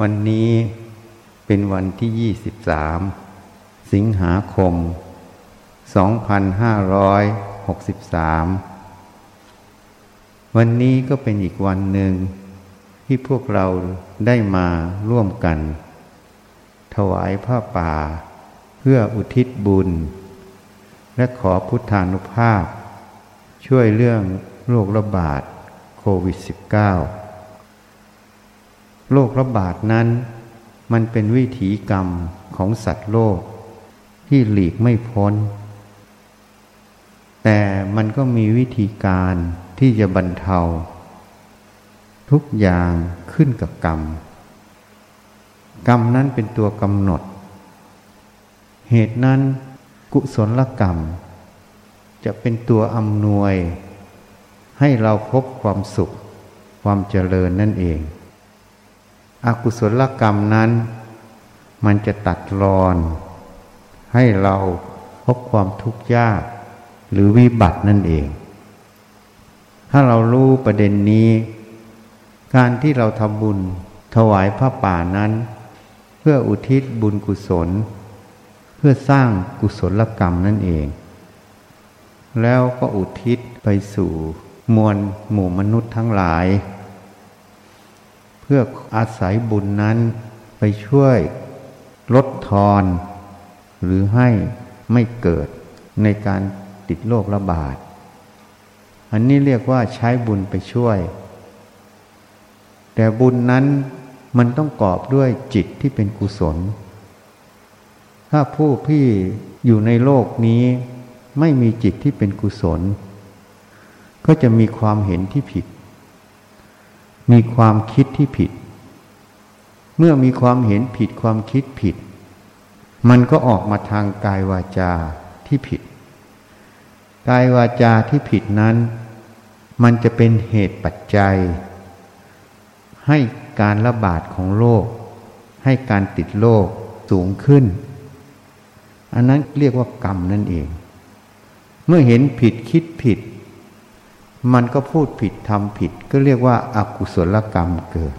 วันนี้เป็นวันที่ 23 สิงหาคม 2563 วันนี้ก็เป็นอีกวันหนึ่ง ที่พวกเราได้มาร่วมกัน ถวายผ้าป่า เพื่ออุทิศบุญ และขอพุทธานุภาพ ช่วยเรื่องโรคระบาดโควิด -19 โรคระบาดนั้น มันเป็นวิถีกรรมของสัตว์โลก ที่หลีกไม่พ้น แต่มันก็มีวิธีการที่จะบรรเทา ทุกอย่างขึ้นกับกรรม กรรมนั้นเป็นตัวกำหนด เหตุนั้นกุศลกรรม จะเป็นตัวอำนวย ให้เราพบความสุขความเจริญนั่นเอง อกุศลกรรมนั้น มันจะตัดรอน ให้เราพบความทุกข์ยากหรือวิบัตินั่นเอง ถ้าเรารู้ประเด็นนี้ การที่เราทำบุญถวายพระป่านั้น เพื่ออุทิศบุญกุศล เพื่อสร้างกุศลกรรมนั่นเอง แล้วก็อุทิศไปสู่มวลหมู่มนุษย์ทั้งหลาย เพื่ออาศัยบุญนั้นไปช่วยลดทอน หรือให้ไม่เกิดในการติดโรคระบาด อันนี้เรียกว่าใช้บุญไปช่วย แต่บุญนั้นมันต้องกอบด้วยจิตที่เป็นกุศล ถ้าผู้พี่อยู่ในโลกนี้ ไม่มีจิตที่เป็นกุศล ก็จะมีความเห็นที่ผิด มีความคิดที่ผิด เมื่อมีความเห็นผิดความคิดผิด มันก็ออกมาทางกายวาจาที่ผิด กายวาจาที่ผิดนั้น มันจะเป็นเหตุปัจจัย ให้การระบาดของโรคให้การติดโรคสูงขึ้น อันนั้นเรียกว่ากรรมนั่นเอง เมื่อเห็นผิดคิดผิด มันก็พูดผิดทำผิด ก็เรียกว่าอากุศลกรรมเกิด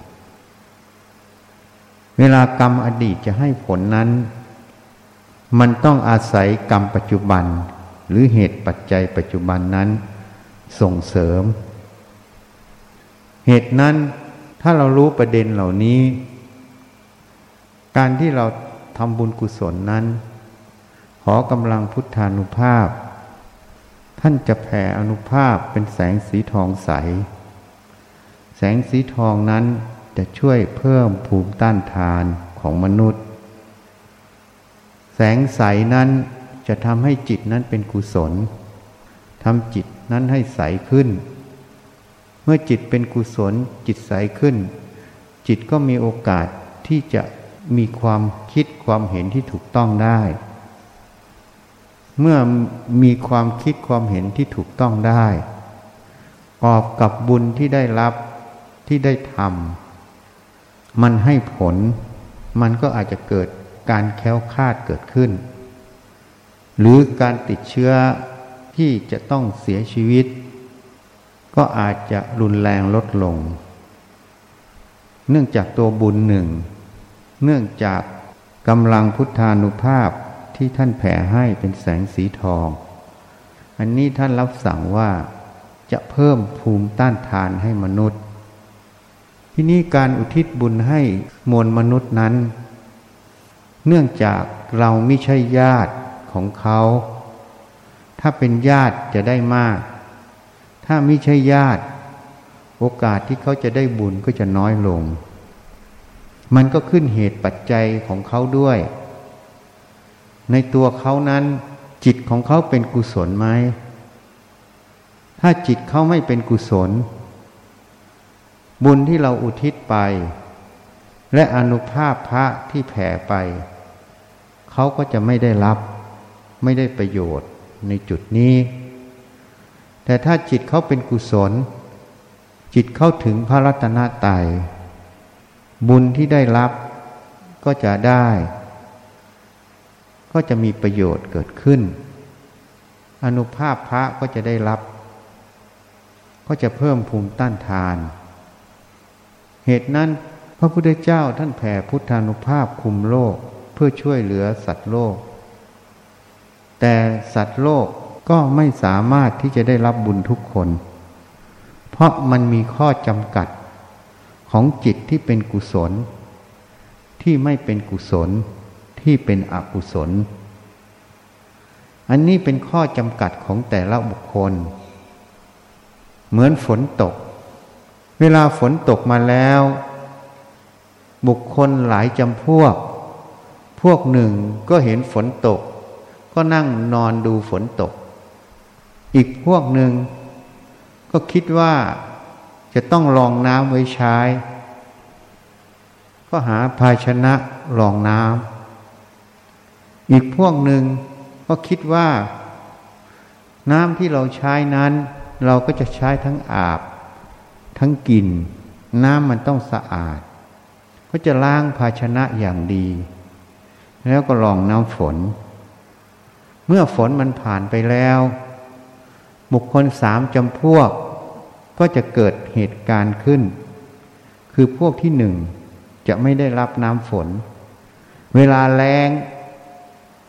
เวลากรรมอดีตจะให้ผลนั้น มันต้องอาศัยกรรมปัจจุบัน หรือเหตุปัจจัยปัจจุบันนั้น ส่งเสริม เหตุนั้นถ้าเรารู้ประเด็นเหล่านี้ การที่เราทำบุญกุศลนั้น ขอกำลังพุทธานุภาพ ท่านจะแผ่อนุภาพเป็นแสงสีทองใส แสงสีทองนั้นจะช่วยเพิ่มภูมิต้านทานของมนุษย์ แสงใสนั้นจะทำให้จิตนั้นเป็นกุศลทำจิตนั้นให้ใสขึ้น เมื่อจิตเป็นกุศลจิตใสขึ้น จิตก็มีโอกาสที่จะมีความคิดความเห็นที่ถูกต้องได้ เมื่อมีความคิดความเห็นที่ถูกต้องได้กอบกับบุญที่ได้รับที่ได้ทำมันให้ผล มันก็อาจจะเกิดการแค้วคาดเกิดขึ้น หรือการติดเชื้อที่จะต้องเสียชีวิต ก็อาจจะรุนแรงลดลง เนื่องจากตัวบุญหนึ่ง เนื่องจากกำลังพุทธานุภาพ ที่ท่านแผ่ให้เป็นแสงสีทอง อันนี้ท่านรับสั่งว่าจะเพิ่มภูมิต้านทานให้มนุษย์ ที่นี้การอุทิศบุญให้มวลมนุษย์นั้น เนื่องจากเราไม่ใช่ญาติของเขา ถ้าเป็นญาติจะได้มาก ถ้าไม่ใช่ญาติ โอกาสที่เขาจะได้บุญก็จะน้อยลง มันก็ขึ้นเหตุปัจจัยของเขาด้วย ในตัวเขานั้น จิตของเขาเป็นกุศลไหม ถ้าจิตเขาไม่เป็นกุศล บุญที่เราอุทิศไป และอนุภาพพระที่แผ่ไป เขาก็จะไม่ได้รับไม่ได้ประโยชน์ในจุดนี้ แต่ถ้าจิตเขาเป็นกุศล จิตเข้าถึงพระรัตนตรัยบุญที่ได้รับก็จะได้ ก็จะมีประโยชน์เกิดขึ้น อนุภาพพระก็จะได้รับ ก็จะเพิ่มภูมิต้านทาน เหตุนั้นพระระพุทธเจ้าท่านแผ่พุทธานุภาพคุมโลกเพื่อช่วยเหลือสัตว์โลก แต่สัตว์โลกก็ไม่สามารถที่จะได้รับบุญทุกคน เพราะมันมีข้อจำกัดของจิตที่เป็นกุศล ที่ไม่เป็นกุศล ที่เป็นอกุศล อันนี้เป็นข้อจำกัดของแต่ละบุคคล เหมือนฝนตก เวลาฝนตกมาแล้ว บุคคลหลายจำพวก พวกหนึ่งก็เห็นฝนตก ก็นั่งนอนดูฝนตก อีกพวกหนึ่งก็คิดว่าจะต้องรองน้ำไว้ใช้ ก็หาภาชนะรองน้ำ อีกพวกหนึ่งก็คิดว่า น้ำที่เราใช้นั้น เราก็จะใช้ทั้งอาบ ทั้งกิน น้ำมันต้องสะอาด ก็จะล้างภาชนะอย่างดี แล้วก็รองน้ำฝน เมื่อฝนมันผ่านไปแล้ว บุคคลสามจำพวก ก็จะเกิดเหตุการณ์ขึ้น คือพวกที่หนึ่งจะไม่ได้รับน้ำฝน เวลาแล้ง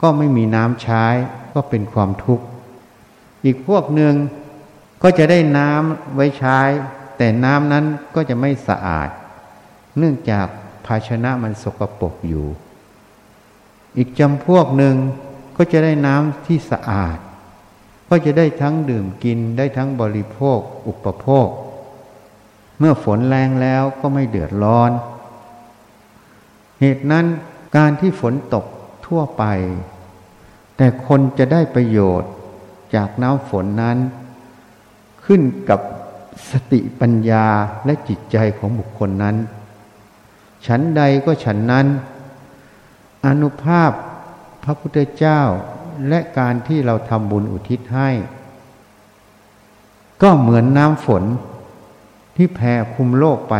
ก็ไม่มีน้ำใช้ก็เป็นความทุกข์ อีกพวกหนึ่งก็จะได้น้ำไว้ใช้ แต่น้ำนั้นก็จะไม่สะอาด เนื่องจากภาชนะมันสกปรกอยู่ อีกจำพวกหนึ่งก็จะได้น้ำที่สะอาด ก็จะได้ทั้งดื่มกินได้ทั้งบริโภค อุปโภค เมื่อฝนแรงแล้วก็ไม่เดือดร้อน เหตุนั้นการที่ฝนตก ทั่วไป แต่คนจะได้ประโยชน์จากน้ำฝนนั้น ขึ้นกับสติปัญญาและจิตใจของบุคคลนั้น ฉันใดก็ฉันนั้น อนุภาพพระพุทธเจ้าและการที่เราทำบุญอุทิศให้ ก็เหมือนน้ำฝนที่แผ่คุมโลกไป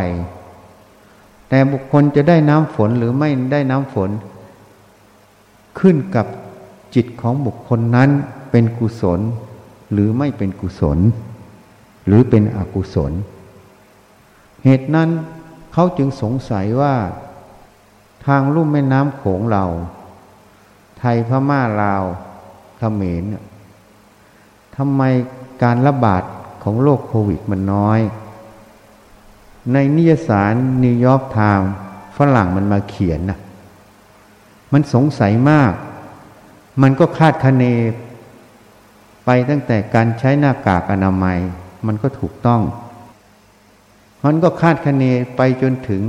แต่บุคคลจะได้น้ำฝนหรือไม่ได้น้ำฝน ขึ้นกับจิตของบุคคลนั้นเป็นกุศล หรือไม่เป็นกุศล หรือเป็นอกุศล เหตุนั้นเขาจึงสงสัยว่า ทางลุ่มแม่น้ำโขงเรา ไทยพม่าลาวเขมรทำไมการระบาดของโรคโควิดมันน้อย ในนิตยสารนิวยอร์กไทม์ฝรั่งมันมาเขียนนะ มันสงสัยมาก มันก็คาดคะเน ไปตั้งแต่การใช้หน้ากากอนามัย มันก็ถูกต้อง มันก็คาดคะเนไปจนถึง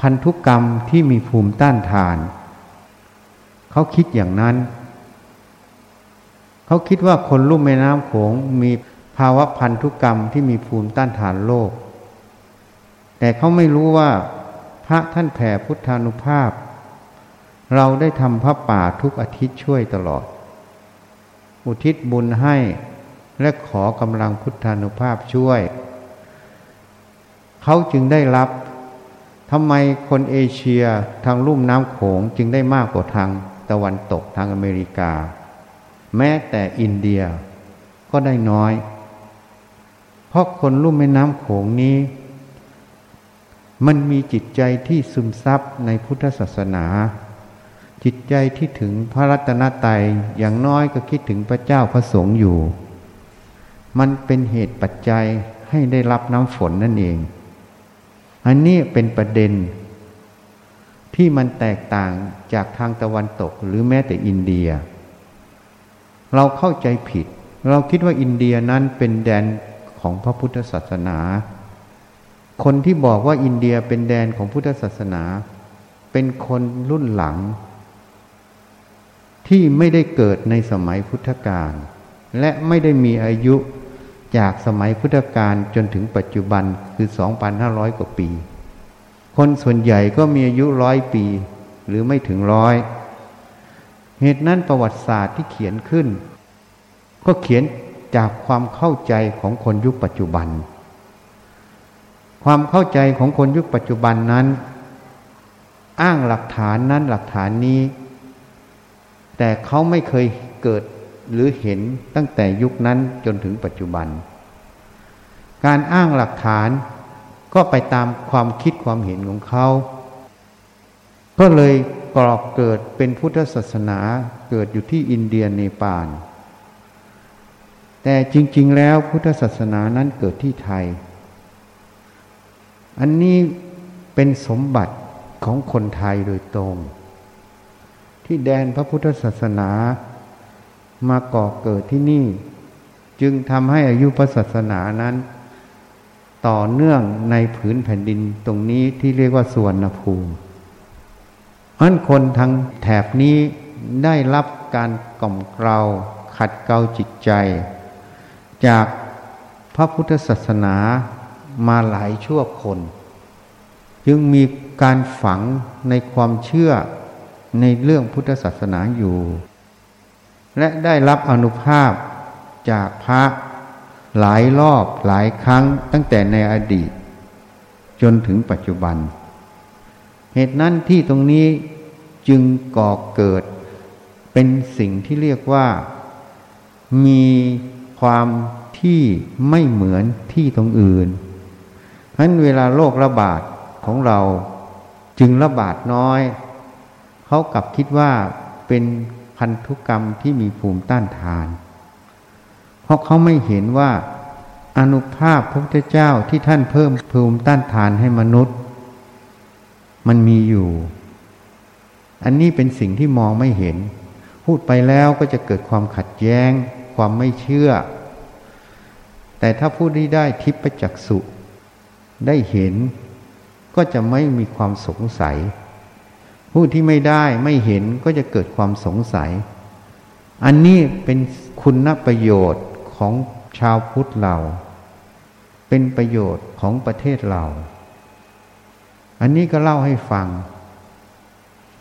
พันธุกรรมที่มีภูมิต้านทาน เขาคิดอย่างนั้น เขาคิดว่าคนลุ่มแม่น้ำโขงมีภาวะพันธุกรรมที่มีภูมิต้านทานโรค แต่เขาไม่รู้ว่าพระท่านแผ่พุทธานุภาพ เราได้ทำพระป่าทุกอาทิตย์ช่วยตลอด อุทิศบุญให้และขอกำลังพุทธานุภาพช่วย เขาจึงได้รับทำไมคนเอเชียทางลุ่มน้ำโขงจึงได้มากกว่าทางตะวันตกทางอเมริกา แม้แต่อินเดียก็ได้น้อย เพราะคนรุ่มแม่น้ำโขงนี้ มันมีจิตใจที่ซึมซับในพุทธศาสนา จิตใจที่ถึงพระรัตนตรัยอย่างน้อยก็คิดถึงพระเจ้าพระสงฆ์อยู่ มันเป็นเหตุปัจจัยให้ได้รับน้ำฝนนั่นเอง อันนี้เป็นประเด็น ที่มันแตกต่างจากทางตะวันตกหรือแม้แต่อินเดีย เราเข้าใจผิด เราคิดว่าอินเดียนั้นเป็นแดนของพระพุทธศาสนา คนที่บอกว่าอินเดียเป็นแดนของพุทธศาสนา เป็นคนรุ่นหลัง ที่ไม่ได้เกิดในสมัยพุทธกาลและไม่ได้มีอายุจากสมัยพุทธกาลจนถึงปัจจุบันคือ 2,500 กว่าปี คนส่วนใหญ่ก็มีอายุร้อยปี หรือไม่ถึงร้อยเหตุนั้นประวัติศาสตร์ที่เขียนขึ้น ก็เขียนจากความเข้าใจของคนยุคปัจจุบัน ความเข้าใจของคนยุคปัจจุบันนั้น อ้างหลักฐานนั้นหลักฐานนี้ แต่เขาไม่เคยเกิดหรือเห็นตั้งแต่ยุคนั้นจนถึงปัจจุบัน การอ้างหลักฐานก็ไปตามความคิดความเห็นของเขา ก็เลยกรอกเกิดเป็นพุทธศาสนาเกิดอยู่ที่อินเดียเนปาล แต่จริง ๆ แล้วพุทธศาสนานั้นเกิดที่ไทย อันนี้เป็นสมบัติของคนไทยโดยตรง ที่แดนพระพุทธศาสนามาก่อเกิดที่นี่ จึงทำให้อายุพระศาสนานั้น ต่อเนื่องในผืนแผ่นดินตรงนี้ที่เรียกว่าสวนภูมิเพราะคนทางแถบนี้ได้รับการกล่อมเกลาขัดเกลาจิตใจ จากพระพุทธศาสนามาหลายชั่วคน จึงมีการฝังในความเชื่อ ในเรื่องพุทธศาสนาอยู่ และได้รับอนุภาพจากพระหลายรอบหลายครั้งตั้งแต่ในอดีต จนถึงปัจจุบัน เหตุนั้นที่ตรงนี้จึงก่อเกิดเป็นสิ่งที่เรียกว่า มีความที่ไม่เหมือนที่ตรงอื่นเพราะนั้นเวลาโรคระบาดของเราจึงระบาดน้อย เขากลับคิดว่าเป็นพันธุกรรมที่มีภูมิต้านทาน เพราะเขาไม่เห็นว่าอนุภาพพระพุทธเจ้าที่ท่านเพิ่มภูมิต้านทานให้มนุษย์ มันมีอยู่ อันนี้เป็นสิ่งที่มองไม่เห็น พูดไปแล้วก็จะเกิดความขัดแย้ง ความไม่เชื่อ แต่ถ้าพูดได้ได้ทิพจักสุได้เห็น ก็จะไม่มีความสงสัย ผู้ที่ไม่ได้ไม่เห็นก็จะเกิดความสงสัย อันนี้เป็นคุณประโยชน์ของชาวพุทธเรา เป็นประโยชน์ของประเทศเรา อันนี้ก็เล่าให้ฟัง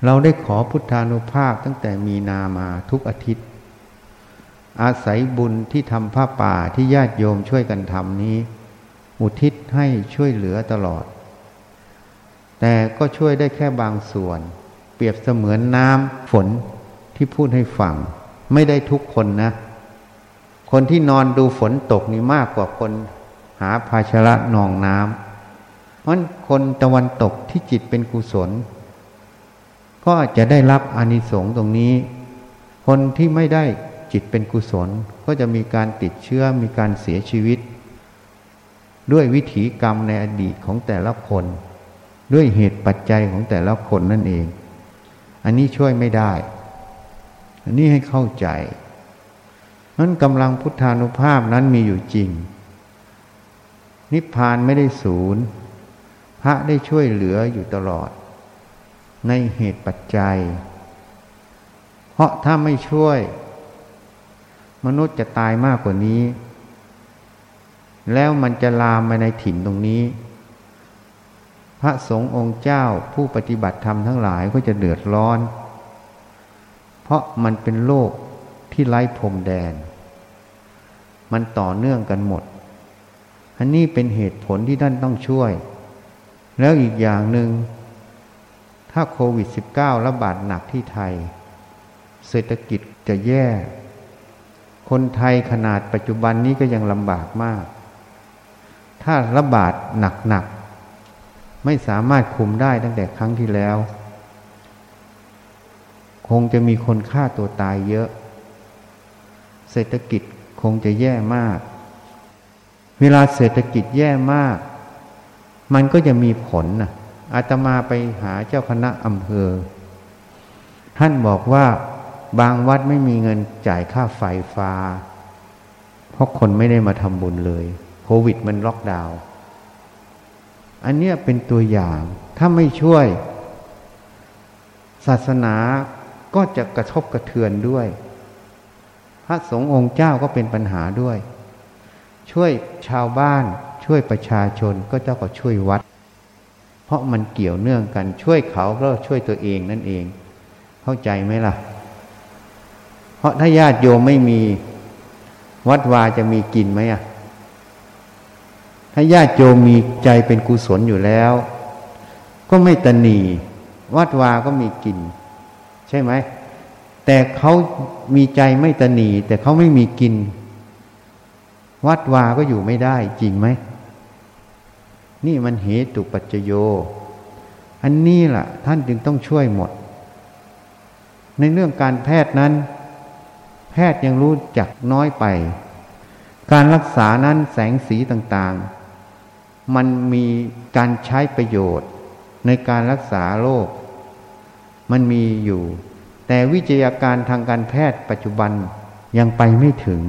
เราได้ขอพุทธานุภาพตั้งแต่มีนามาทุกอาทิตย์ อาศัยบุญที่ทำผ้าป่าที่ญาติโยมช่วยกันทำนี้ อุทิศให้ช่วยเหลือตลอด แต่ก็ช่วยได้แค่บางส่วน เปรียบเสมือนน้ำฝนที่พูดให้ฟัง ไม่ได้ทุกคนนะ คนที่นอนดูฝนตกนี่มากกว่าคนหาภาชระนองน้ำเพราะคนตะวันตกที่จิตเป็นกุศล ก็จะได้รับอานิสงส์ตรงนี้ คนที่ไม่ได้จิตเป็นกุศล ก็จะมีการติดเชื้อมีการเสียชีวิต ด้วยวิถีกรรมในอดีตของแต่ละคน ด้วยเหตุปัจจัยของแต่ละคนนั่นเอง อันนี้ช่วยไม่ได้ อันนี้ให้เข้าใจนั้นกำลังพุทธานุภาพนั้นมีอยู่จริง นิพพานไม่ได้ศูนย์ พระได้ช่วยเหลืออยู่ตลอด ในเหตุปัจจัย เพราะถ้าไม่ช่วย มนุษย์จะตายมากกว่านี้ แล้วมันจะลามมาในถิ่นตรงนี้ พระสงฆ์องค์เจ้าผู้ปฏิบัติธรรมทั้งหลายก็จะเดือดร้อน เพราะมันเป็นโลกที่ไร้พรมแดน มันต่อเนื่องกันหมด อันนี้เป็นเหตุผลที่ท่านต้องช่วย แล้วอีกอย่างหนึง่งถ้าโควิด -19 ระบาดหนักที่ไทย เศรษฐกิจจะแย่ คนไทยขนาดปัจจุบันนี้ก็ยังลำบากมาก ถ้าระบาดหนัก ไม่สามารถคุมได้ตั้งแต่ครั้งที่แล้ว คงจะมีคนฆ่าตัวตายเยอะ เศรษฐกิจคงจะแย่มาก เวลาเศรษฐกิจแย่มาก มันก็จะมีผลนะอาตมาไปหาเจ้าคณะอำเภอ ท่านบอกว่าบางวัดไม่มีเงินจ่ายค่าไฟฟ้า เพราะคนไม่ได้มาทำบุญเลย โควิดมันล็อกดาวน์ อันเนี้ยเป็นตัวอย่าง ถ้าไม่ช่วย ศาสนาก็จะกระทบกระเทือนด้วย พระสงฆ์องค์เจ้าก็เป็นปัญหาด้วย ช่วยชาวบ้าน ช่วยประชาชนก็เจ้าก็ช่วยวัด เพราะมันเกี่ยวเนื่องกันช่วยเขาก็ช่วยตัวเองนั่นเอง เข้าใจไหมล่ะ เพราะถ้าญาติโยมไม่มี วัดวาจะมีกินไหมอะ ถ้าญาติโยมมีใจเป็นกุศลอยู่แล้ว ก็ไม่ตนีวัดวาก็มีกิน ใช่ไหม แต่เขามีใจไม่ตนีแต่เขาไม่มีกิน วัดวาก็อยู่ไม่ได้จริงไหม นี่มันเหตุปัจจโย อันนี้แหละท่านจึงต้องช่วยหมด ในเรื่องการแพทย์นั้น แพทย์ยังรู้จักน้อยไป การรักษานั้นแสงสีต่างๆ มันมีการใช้ประโยชน์ในการรักษาโรคมันมีอยู่ แต่วิจัยการทางการแพทย์ปัจจุบันยังไปไม่ถึง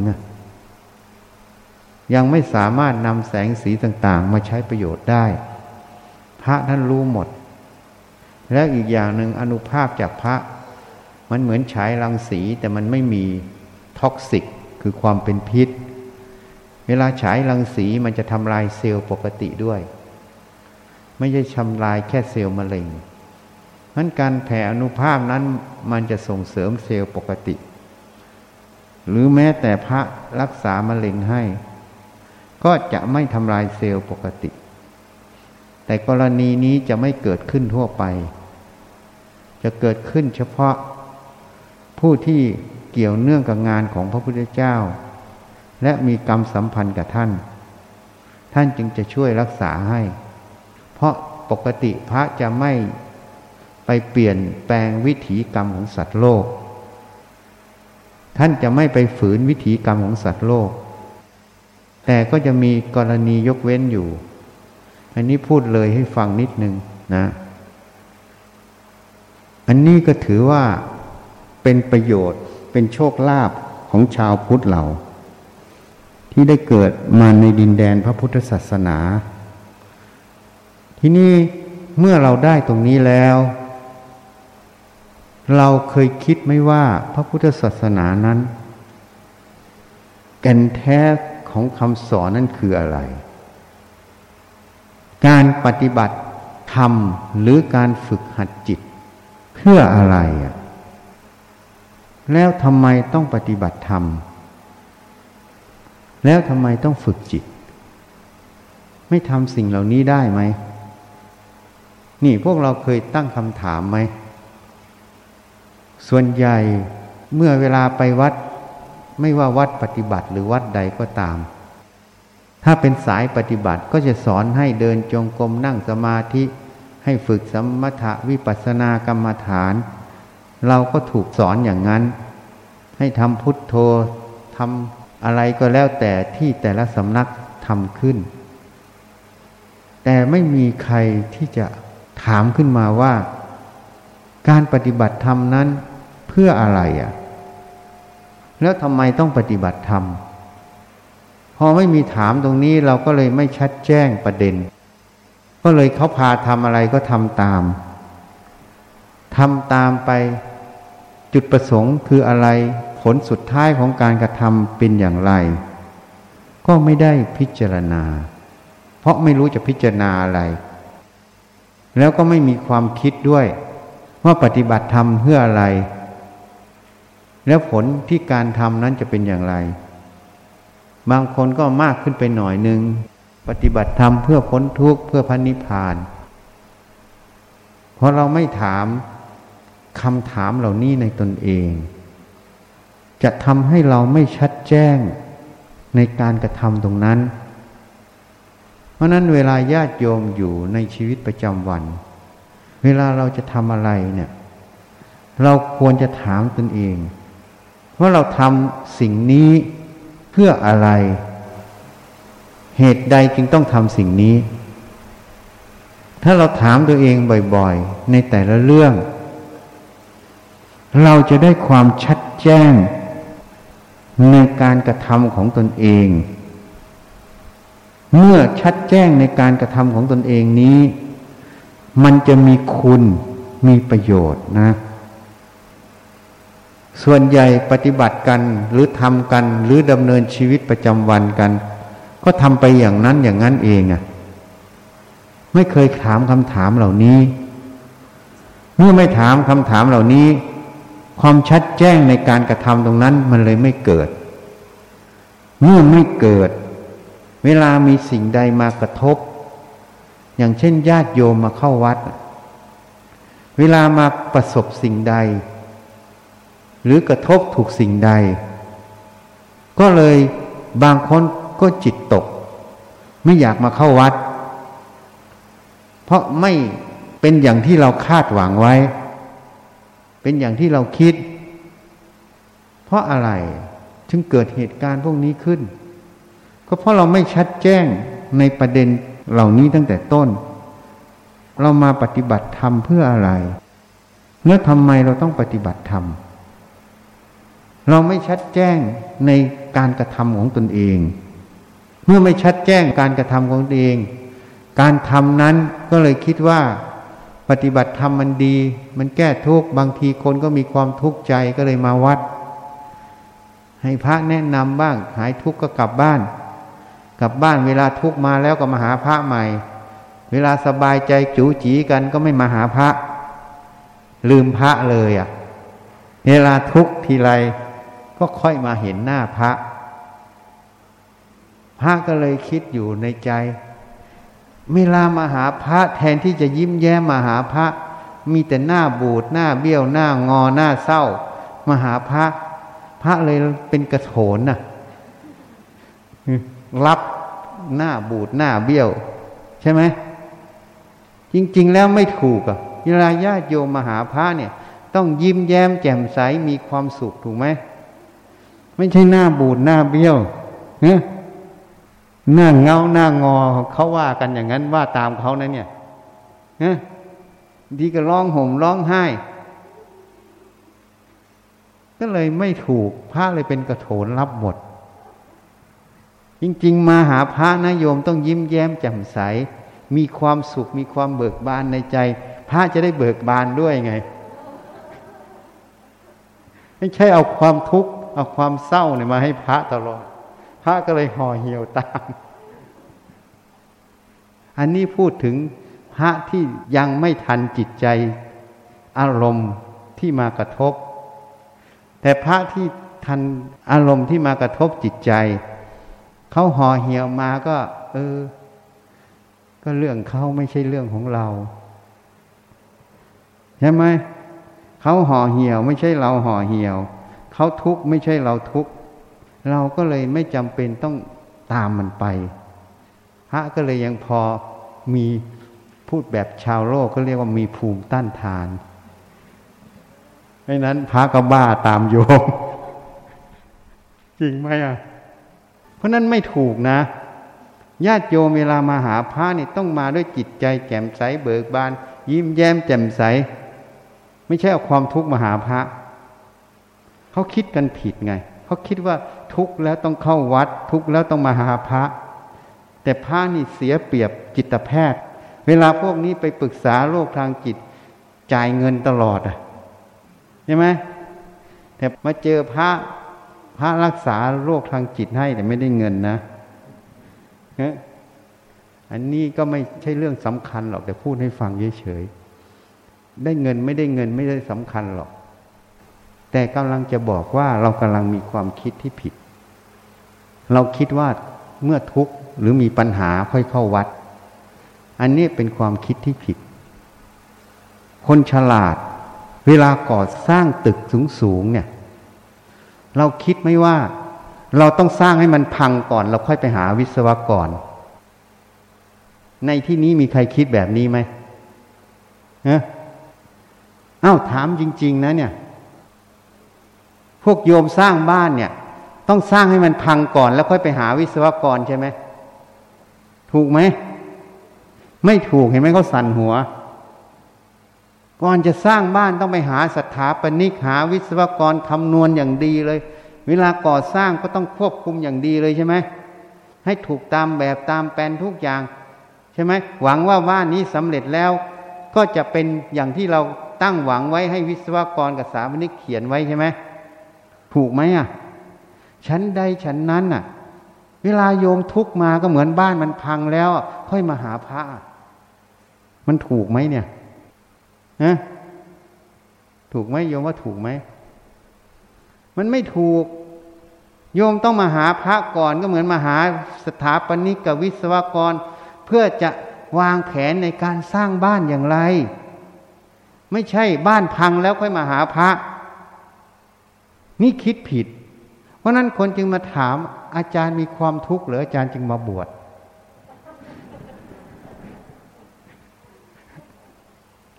ยังไม่สามารถนำแสงสีต่าง ๆ มาใช้ประโยชน์ได้ พระท่านรู้หมด แล้วอีกอย่างหนึ่งอนุภาพจากพระ มันเหมือนฉายรังสีแต่มันไม่มีท็อกซิกคือความเป็นพิษ เวลาฉายรังสีมันจะทำลายเซลล์ปกติด้วย ไม่ใช่ทำลายแค่เซลล์มะเร็งนั้นการแผ่อนุภาพนั้นมันจะส่งเสริมเซลล์ปกติ หรือแม้แต่พระรักษามะเร็งให้ ก็จะไม่ทำลายเซลล์ปกติ แต่กรณีนี้จะไม่เกิดขึ้นทั่วไป จะเกิดขึ้นเฉพาะผู้ที่เกี่ยวเนื่องกับงานของพระพุทธเจ้า และมีกรรมสัมพันธ์กับท่าน ท่านจึงจะช่วยรักษาให้ เพราะปกติพระจะไม่ไปเปลี่ยนแปลงวิถีกรรมของสัตว์โลก ท่านจะไม่ไปฝืนวิถีกรรมของสัตว์โลก แต่ก็จะมีกรณียกเว้นอยู่ อันนี้พูดเลยให้ฟังนิดนึงนะ อันนี้ก็ถือว่าเป็นประโยชน์เป็นโชคลาภของชาวพุทธเรา ที่ได้เกิดมาในดินแดนพระพุทธศาสนา ที่นี่เมื่อเราได้ตรงนี้แล้ว เราเคยคิดไหมว่าพระพุทธศาสนานั้น แก่นแท้ของคำสอนนั้นคืออะไร การปฏิบัติธรรมหรือการฝึกหัดจิต เพื่ออะไรอะแล้วทำไมต้องปฏิบัติธรรม แล้วทำไมต้องฝึกจิต ไม่ทำสิ่งเหล่านี้ได้ไหม นี่พวกเราเคยตั้งคำถามไหม ส่วนใหญ่เมื่อเวลาไปวัด ไม่ว่าวัดปฏิบัติหรือวัดใดก็ตาม ถ้าเป็นสายปฏิบัติก็จะสอนให้เดินจงกรมนั่งสมาธิ ให้ฝึกสมถะวิปัสสนากรรมฐาน เราก็ถูกสอนอย่างนั้น ให้ทำพุทโธทำ อะไรก็แล้วแต่ที่แต่ละสำนักทำขึ้น แต่ไม่มีใครที่จะถามขึ้นมาว่า การปฏิบัติธรรมนั้นเพื่ออะไรอะ แล้วทำไมต้องปฏิบัติธรรม พอไม่มีถามตรงนี้เราก็เลยไม่ชัดแจ้งประเด็น ก็เลยเขาพาทำอะไรก็ทำตามทำตามไปจุดประสงค์คืออะไร ลสุดท้ายของการกระทำเป็นอย่างไร ก็ไม่ได้พิจารณา เพราะไม่รู้จะพิจารณาอะไร แล้วก็ไม่มีความคิดด้วย ว่าปฏิบัติธรรมเพื่ออะไร แล้วผลที่การทำนั้นจะเป็นอย่างไร บางคนก็มากขึ้นไปหน่อยหนึ่งปฏิบัติธรรมเพื่อพ้นทุกข์เพื่อพันนิพพานเพราะเราไม่ถามคำถามเหล่านี้ในตนเอง จะทำให้เราไม่ชัดแจ้งในการกระทำตรงนั้น เพราะนั้นเวลาญาติโยมอยู่ในชีวิตประจำวัน เวลาเราจะทำอะไรเนี่ย เราควรจะถามตนเอง ว่าเราทำสิ่งนี้เพื่ออะไร เหตุใดจึงต้องทำสิ่งนี้ ถ้าเราถามตัวเองบ่อยๆ ในแต่ละเรื่อง เราจะได้ความชัดแจ้ง ในการกระทำของตนเอง เมื่อชัดแจ้งในการกระทำของตนเองนี้ มันจะมีคุณมีประโยชน์นะ ส่วนใหญ่ปฏิบัติกันหรือทำกันหรือดำเนินชีวิตประจำวันกัน ก็ทำไปอย่างนั้นอย่างนั้นเองอะ่ะ ไม่เคยถามคำถามเหล่านี้ เมื่อไม่ถามคำถามเหล่านี้ ความชัดแจ้งในการกระทำตรงนั้นมันเลยไม่เกิด เมื่อไม่เกิด เวลามีสิ่งใดมากระทบ อย่างเช่น ญาติโยมมาเข้าวัด เวลามาประสบสิ่งใด หรือกระทบถูกสิ่งใด ก็เลยบางคนก็จิตตก ไม่อยากมาเข้าวัด เพราะไม่เป็นอย่างที่เราคาดหวังไว้ เป็นอย่างที่เราคิด เพราะอะไรจึงเกิดเหตุการณ์พวกนี้ขึ้น ก็เพราะเราไม่ชัดแจ้งในประเด็นเหล่านี้ตั้งแต่ต้น เรามาปฏิบัติธรรมเพื่ออะไรเมื่อทำไมเราต้องปฏิบัติธรรมเราไม่ชัดแจ้งในการกระทำของตนเอง เมื่อไม่ชัดแจ้งการกระทำของตนเอง การทำนั้นก็เลยคิดว่า ปฏิบัติธรรมมันดี มันแก้ทุกข์บางทีคนก็มีความทุกข์ใจก็เลยมาวัด ให้พระแนะนำบ้าง หายทุกข์ก็กลับบ้าน กลับบ้านเวลาทุกข์มาแล้วก็มาหาพระใหม่ เวลาสบายใจจู๋จีกันก็ไม่มาหาพระ ลืมพระเลยอะ เวลาทุกข์ทีไรก็ค่อยมาเห็นหน้าพระ พระก็เลยคิดอยู่ในใจ เวลามาหาพระแทนที่จะยิ้มแย้มมาหาพระ มีแต่หน้าบูดหน้าเบี้ยวหน้างอหน้าเศร้า มาหาพระ พระเลยเป็นกระโถนน่ะรับหน้าบูดหน้าเบี้ยว ใช่ไหมจริง ๆ แล้วไม่ถูกอะเวลาญาติโยมมาหาพระเนี่ย ต้องยิ้มแย้มแจ่มใสมีความสุขถูกไหมไม่ใช่หน้าบูดหน้าเบี้ยวเนี่ย หน้าเงาหน้างอเขาว่ากันอย่างนั้นว่าตามเขานะเนี่ยเนี่ยดีก็ร้องห่มร้องไห้ ก็เลยไม่ถูกพระเลยเป็นกระโถนรับหมด จริง ๆ มาหาพระนะโยมต้องยิ้มแย้มแจ่มใส มีความสุขมีความเบิกบานในใจ พระจะได้เบิกบานด้วยไง ไม่ใช่เอาความทุกข์เอาความเศร้าเนี่ยมาให้พระตลอด ระก็เลยห่อเหี่ยวตาม อันนี้พูดถึงพระที่ยังไม่ทันจิตใจ อารมณ์ที่มากระทบ แต่พระที่ทันอารมณ์ที่มากระทบจิตใจ เขาห่อเหี่ยวมาก็ เออ ก็เรื่องเขาไม่ใช่เรื่องของเราใช่ไหมเขาห่อเหี่ยวไม่ใช่เราห่อเหี่ยว เขาทุกข์ไม่ใช่เราทุกข์ เราก็เลยไม่จำเป็นต้องตามมันไป พระก็เลยยังพอมีพูดแบบชาวโลกก็เรียกว่ามีภูมิต้านทานไม่นั้นพระก็บ้าตามโยม จริงไหมอะ เพราะนั้นไม่ถูกนะ ญาติโยมเวลามาหาพระนี่ต้องมาด้วยจิตใจแจ่มใสเบิกบาน ยิ้มแย้มแจ่มใส ไม่ใช่เอาความทุกข์มาหาพระ เขาคิดกันผิดไง เขาคิดว่าทุกข์แล้วต้องเข้าวัด ทุกข์แล้วต้องมาหาพระ แต่พระนี่เสียเปรียบจิตแพทย์ เวลาพวกนี้ไปปรึกษาโรคทางจิต จ่ายเงินตลอดอะใช่ไหมแต่มาเจอพระพระรักษาโรคทางจิตให้แต่ไม่ได้เงินนะอันนี้ก็ไม่ใช่เรื่องสำคัญหรอกแต่พูดให้ฟังเฉยๆได้เงินไม่ได้เงินไม่ได้สำคัญหรอก แต่กำลังจะบอกว่าเรากำลังมีความคิดที่ผิด เราคิดว่าเมื่อทุกข์หรือมีปัญหาค่อยเข้าวัด อันนี้เป็นความคิดที่ผิด คนฉลาด เวลาก่อสร้างตึกสูงๆเนี่ย เราคิดไม่ว่า เราต้องสร้างให้มันพังก่อน เราค่อยไปหาวิศวกร ในที่นี้มีใครคิดแบบนี้ไหมฮะอ้าถามจริง ๆ นะเนี่ย พวกโยมสร้างบ้านเนี่ย ต้องสร้างให้มันพังก่อน แล้วค่อยไปหาวิศวกรใช่ไหมถูกไหมไม่ถูกเห็นไหมเขาสั่นหัว ก่อนจะสร้างบ้านต้องไปหาสถาปนิกหาวิศวกรคำนวณอย่างดีเลย เวลาก่อสร้างก็ต้องควบคุมอย่างดีเลยใช่ไหมให้ถูกตามแบบตามแปลนทุกอย่าง ใช่ไหมหวังว่าบ้านนี้สำเร็จแล้ว ก็จะเป็นอย่างที่เราตั้งหวังไว้ให้วิศวกรกับสถาปนิกเขียนไว้ใช่ไหม ถูกไหมอะชั้นใดชั้นนั้นอะ เวลาโยมทุกมาก็เหมือนบ้านมันพังแล้ว ค่อยมาหาพระ มันถูกไหมเนี่ยนะถูกไหมโยมว่าถูกไหม มันไม่ถูก โยมต้องมาหาพระก่อนก็เหมือนมาหาสถาปนิกกับวิศวกร เพื่อจะวางแผนในการสร้างบ้านอย่างไร ไม่ใช่บ้านพังแล้วค่อยมาหาพระ นี่คิดผิด เพราะนั้นคนจึงมาถามอาจารย์มีความทุกข์หรืออาจารย์จึงมาบวช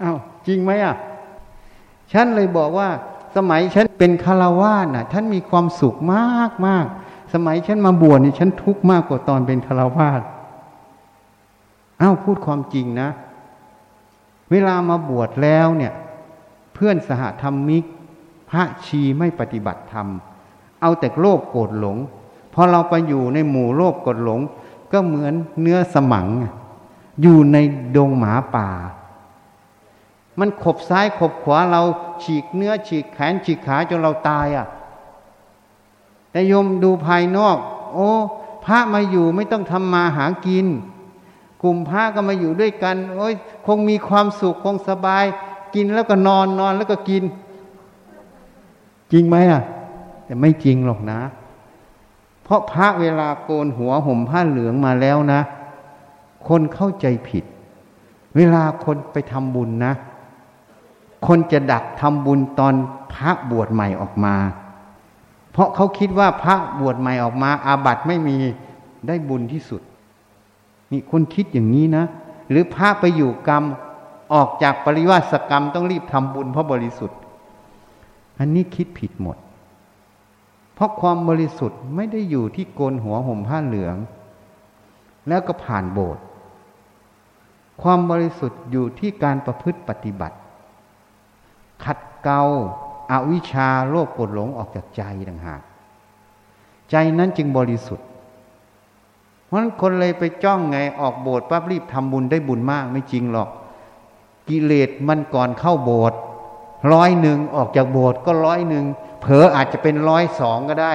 อา้าวจริงไหมอะ ฉันเลยบอกว่า สมัยฉันเป็นคารวาสน่ะ ฉันมีความสุขมากมากสมัยฉันมาบวชนี่ฉันทุกข์มากกว่าตอนเป็นคารวาสอ้าวพูดความจริงนะ เวลามาบวชแล้วเนี่ย เพื่อนสหธรรมิก พระชีไม่ปฏิบัติธรรม เอาแต่โลภโกรธหลง พอเราไปอยู่ในหมู่โลภโกรธหลง ก็เหมือนเนื้อสมัง อยู่ในดงหมาป่า มันขบซ้ายขบขวาเราฉีกเนื้อฉีกแขนฉีกขาจนเราตายอะ แต่โยมดูภายนอก โอ้พระมาอยู่ไม่ต้องทำมาหากิน กลุ่มพระก็มาอยู่ด้วยกัน โอ้ยคงมีความสุขคงสบาย กินแล้วก็นอนนอนแล้วก็กิน จริงไหมอะ แต่ไม่จริงหรอกนะ เพราะพระเวลาโกนหัวห่มผ้าเหลืองมาแล้วนะ คนเข้าใจผิด เวลาคนไปทำบุญนะ คนจะดักทำบุญตอนพระบวชใหม่ออกมา เพราะเขาคิดว่าพระบวชใหม่ออกมา อาบัติไม่มีได้บุญที่สุดนี่คนคิดอย่างนี้นะ หรือพระไปอยู่กรรมออกจากปริวาสกรรมต้องรีบทำบุญเพราะบริสุทธิ์ อันนี้คิดผิดหมด เพราะความบริสุทธิ์ไม่ได้อยู่ที่โกนหัวห่มผ้าเหลือง แล้วก็ผ่านโบสถ์ความบริสุทธิ์อยู่ที่การประพฤติปฏิบัติ ขัดเกลาอาวิชชาโลภกรธหลงออกจากใจต่างหากใจนั้นจึงบริสุทธิ์ เพราะนั้นคนเลยไปจ้องไงออกโบสถ์ปั๊บรีบทำบุญได้บุญมากไม่จริงหรอก กิเลสมันก่อนเข้าโบสถ์ ร้อยหนึ่งออกจากโบสถ์ก็ร้อยหนึ่งเผลออาจจะเป็นร้อยสองก็ได้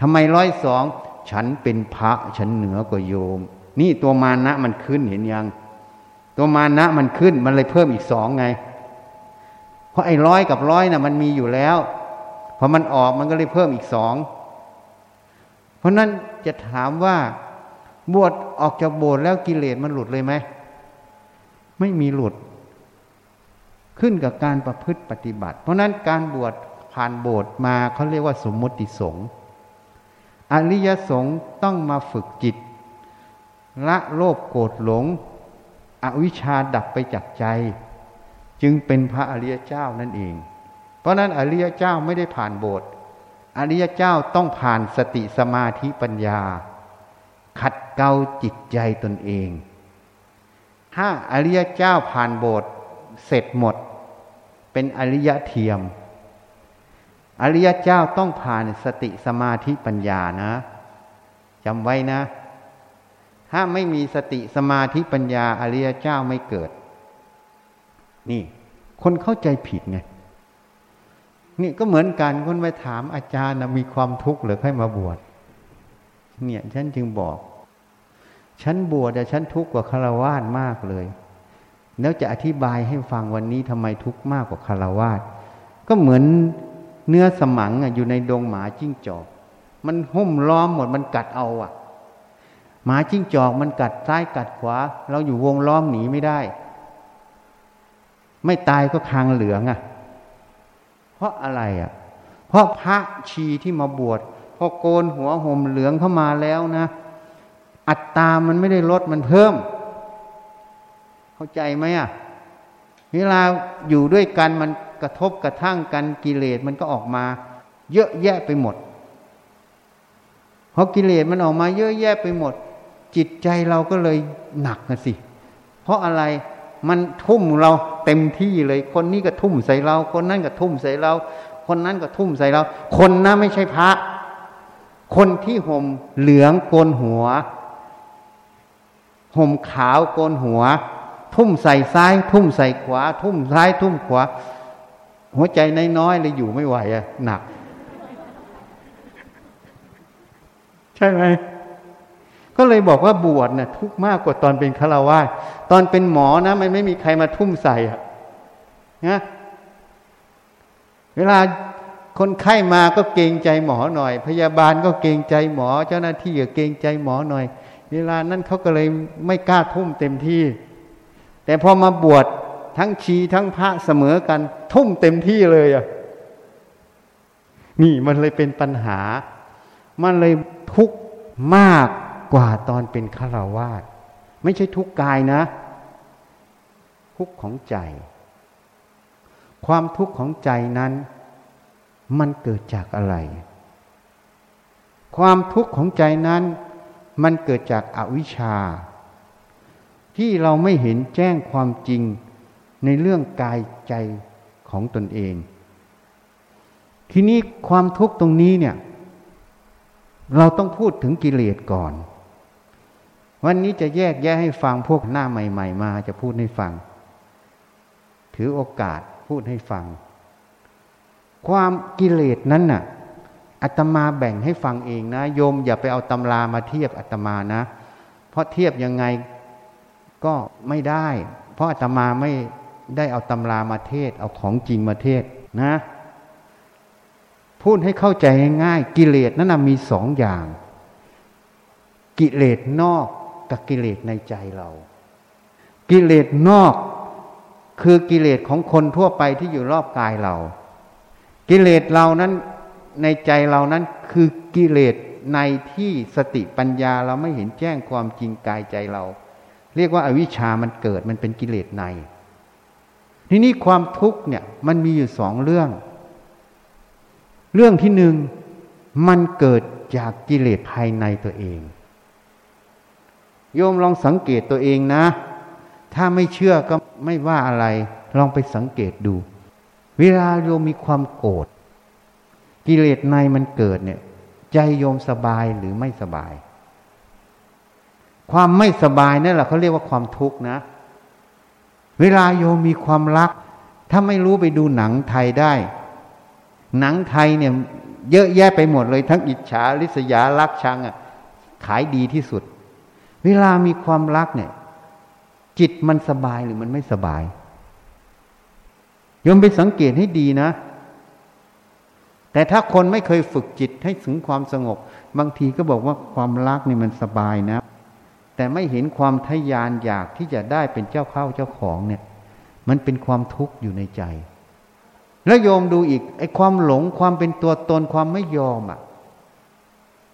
ทำไมร้อยสองฉันเป็นพระฉันเหนือกว่าโยม นี่ตัวมานะมันขึ้นเห็นยัง ตัวมานะมันขึ้นมันเลยเพิ่มอีกสองไง เพราะไอ้ร้อยกับร้อยนะ่ะมันมีอยู่แล้วพอมันออกมันก็เลยเพิ่มอีกสองเพราะนั้นจะถามว่าบวชออกจากโบสถ์แล้วกิเลสมันหลุดเลยไหมไม่มีหลุด ขึ้นกับการประพฤติปฏิบัติ เพราะนั้นการบวชผ่านโบสถ์มาเขาเรียกว่าสมมติสงฆ์อริยสงฆ์ต้องมาฝึกจิต ละโลภโกรธหลง อวิชชาดับไปจากใจ จึงเป็นพระอริยเจ้านั่นเอง เพราะนั้นอริยเจ้าไม่ได้ผ่านโบสถ์อริยเจ้าต้องผ่านสติสมาธิปัญญา ขัดเกลาจิตใจตนเองถ้าอริยเจ้าผ่านโบสถ์ เสร็จหมด เป็นอริยะเทียม อริยะเจ้าต้องผ่านสติสมาธิปัญญานะจำไว้นะ ถ้าไม่มีสติสมาธิปัญญา อริยเจ้าไม่เกิด นี่ คนเข้าใจผิดไงนี่ก็เหมือนกันคนไปถามอาจารย์นะมีความทุกข์หรือให้มาบวชเนี่ยฉันจึงบอก ฉันบวชแต่ฉันทุกข์กว่าคารวาสมากเลย แล้วจะอธิบายให้ฟังวันนี้ทำไมทุกข์มากกว่าคารวาสก็เหมือนเนื้อสมังอยู่ในดงหมาจิ้งจอก มันหุ้มล้อมหมดมันกัดเอาอะ หมาจิ้งจอกมันกัดซ้ายกัดขวา เราอยู่วงล้อมหนีไม่ได้ ไม่ตายก็คางเหลืองอะ เพราะอะไรอะ เพราะพระชีที่มาบวชพอโกนหัวห่มเหลืองเข้ามาแล้วนะ อัตตามันไม่ได้ลดมันเพิ่ม เข้าใจไหมอะเวลาอยู่ด้วยกันมันกระทบกระทั่งกันกิเลสมันก็ออกมา เยอะแยะไปหมดเพราะกิเลสมันออกมาเยอะแยะไปหมด จิตใจเราก็เลยหนักนะสิ เพราะอะไรมันทุ่มเราเต็มที่เลย คนนี้ก็ทุ่มใส่เรา คนนั้นก็ทุ่มใส่เรา คนนั้นก็ทุ่มใส่เรา คนนั้นไม่ใช่พระ คนที่ห่มเหลืองโกนหัว ห่มขาวโกนหัว ทุ่มใส่ซ้าย ทุ่มใส่ขวา ทุ่มซ้าย ทุ่มขวา หัวใจน้อยๆเลยอยู่ไม่ไหวอะหนัก ใช่ไหมก็เลยบอกว่าบวชนะ่ะ ทุกมากกว่าตอนเป็นฆราวาสตอนเป็นหมอนะมันไม่มีใครมาทุ่มใส่อะนะเวลาคนไข้มาก็เกรงใจหมอหน่อย พยาบาลก็เกรงใจหมอ เจ้าหน้าที่ก็เกรงใจหมอหน่อย เวลานั้นเขาก็เลยไม่กล้าทุ่มเต็มที่ แต่พอมาบวชทั้งชีทั้งพระเสมอกัน ทุ่มเต็มที่เลยอะนี่มันเลยเป็นปัญหา มันเลยทุกข์มากกว่าตอนเป็นฆราวาสไม่ใช่ทุกข์กายนะ ทุกข์ของใจ ความทุกข์ของใจนั้น มันเกิดจากอะไร ความทุกข์ของใจนั้น มันเกิดจากอาวิชชา ที่เราไม่เห็นแจ้งความจริงในเรื่องกายใจของตนเอง ทีนี้ความทุกข์ตรงนี้เนี่ย เราต้องพูดถึงกิเลสก่อน วันนี้จะแยกแยะให้ฟังพวกหน้าใหม่ ๆ มาจะพูดให้ฟัง ถือโอกาสพูดให้ฟัง ความกิเลสนั้นน่ะอาตมาแบ่งให้ฟังเองนะโยมอย่าไปเอาตำรามาเทียบอาตมานะ เพราะเทียบยังไง ก็ไม่ได้ เพราะอาตมาไม่ได้เอาตำรามาเทศ เอาของจริงมาเทศนะ พูดให้เข้าใจง่ายกิเลสนั้นนะมีสองอย่าง กิเลสนอกกับกิเลสในใจเรา กิเลสนอกคือกิเลสของคนทั่วไปที่อยู่รอบกายเรา กิเลสเรานั้นในใจเรานั้นคือกิเลสในที่สติปัญญาเราไม่เห็นแจ้งความจริงกายใจเรา เรียกว่าอาวิชามันเกิดมันเป็นกิเลสใน ทีนี้ความทุกข์เนี่ยมันมีอยู่สองเรื่อง เรื่องที่หนึ่งมันเกิดจากกิเลสภายในตัวเอง โยมลองสังเกตตัวเองนะ ถ้าไม่เชื่อก็ไม่ว่าอะไร ลองไปสังเกตดู เวลาโยมมีความโกรธกิเลสในมันเกิดเนี่ย ใจโยมสบายหรือไม่สบาย ความไม่สบายนั่นแหละเขาเรียกว่าความทุกข์นะ เวลาโยมมีความรัก ถ้าไม่รู้ไปดูหนังไทยได้ หนังไทยเนี่ย เยอะแยะไปหมดเลย ทั้งอิจฉาริษยารักชังอะ ขายดีที่สุด เวลามีความรักเนี่ย จิตมันสบายหรือมันไม่สบายโยมไปสังเกตให้ดีนะ แต่ถ้าคนไม่เคยฝึกจิตให้ถึงความสงบ บางทีก็บอกว่าความรักนี่มันสบายนะ แต่ไม่เห็นความทยานอยากที่จะได้เป็นเจ้าเข้าเจ้าของเนี่ย มันเป็นความทุกข์อยู่ในใจ แล้วโยมดูอีกไอ้ความหลงความเป็นตัวตนความไม่ยอมอะ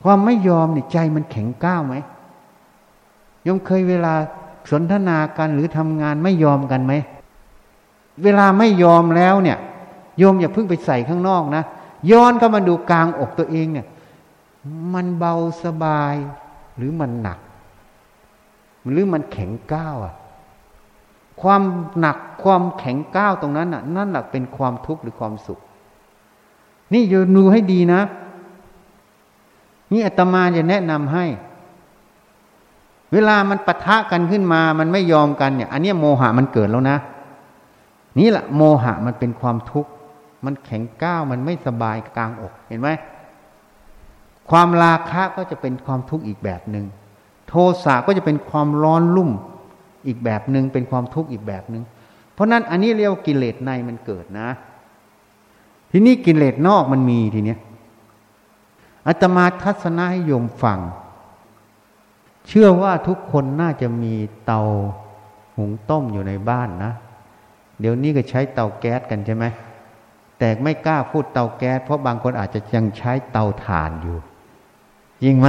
ความไม่ยอมเนี่ยใจมันแข็งก้าวไหมโยมเคยเวลาสนทนากันหรือทำงานไม่ยอมกันไหม เวลาไม่ยอมแล้วเนี่ย โยมอย่าเพิ่งไปใส่ข้างนอกนะย้อนเข้ามาดูกลางอกตัวเองเนี่ย มันเบาสบายหรือมันหนัก หรือมันแข็งก้าวอะ ความหนักความแข็งก้าวตรงนั้นน่ะ นั่นแหละเป็นความทุกข์หรือความสุข นี่โยนูให้ดีนะ นี่อาตมาจะแนะนำให้ เวลามันปะทะกันขึ้นมา มันไม่ยอมกันเนี่ย อันนี้โมหะมันเกิดแล้วนะ นี่แหละโมหะมันเป็นความทุกข์ มันแข็งก้าวมันไม่สบายกลางอก เห็นไหมความราคะก็จะเป็นความทุกข์อีกแบบหนึง่ง โทสะก็จะเป็นความร้อนลุ่มอีกแบบหนึง่งเป็นความทุกข์อีกแบบหนึง่งเพราะนั้นอันนี้เรียกกิเลสในมันเกิดนะ ทีนี้กิเลสนอกมันมีทีเนี้ยอาตมาทัศนะให้โยมฟัง เชื่อว่าทุกคนน่าจะมีเตาหุงต้มอยู่ในบ้านนะ เดี๋ยวนี้ก็ใช้เตาแก๊สกันใช่ไหมแต่ไม่กล้าพูดเตาแก๊สเพราะบางคนอาจจะยังใช้เตาถ่านอยู่จริงไหม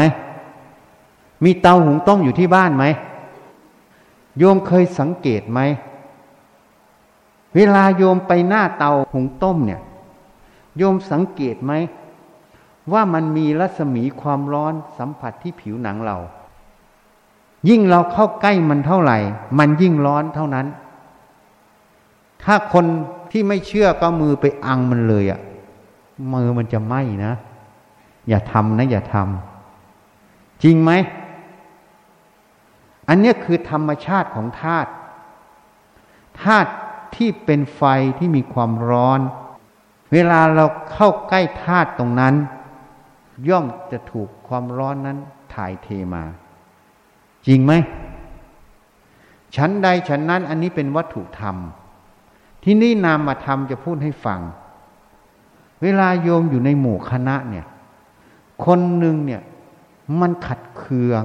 มีเตาหุงต้มอยู่ที่บ้านไหมโยมเคยสังเกตไหม เวลาโยมไปหน้าเตาหุงต้มเนี่ย โยมสังเกตไหม ว่ามันมีรัศมีความร้อนสัมผัสที่ผิวหนังเรา ยิ่งเราเข้าใกล้มันเท่าไหร่ มันยิ่งร้อนเท่านั้น ถ้าคนที่ไม่เชื่อก็มือไปอังมันเลยอะ่ะมือมันจะไหม้นะ อย่าทำนะ อย่าทำจริงไหม อันนี้คือธรรมชาติของธาตุธาตุที่เป็นไฟที่มีความร้อน เวลาเราเข้าใกล้ธาตุตรงนั้น ย่อมจะถูกความร้อนนั้นถ่ายเทมา จริงไหมชั้นใดชั้นนั้นอันนี้เป็นวัตถุธรรม ที่นี่นามธรรมจะพูดให้ฟัง เวลาโยมอยู่ในหมู่คณะเนี่ย คนหนึ่งเนี่ยมันขัดเคือง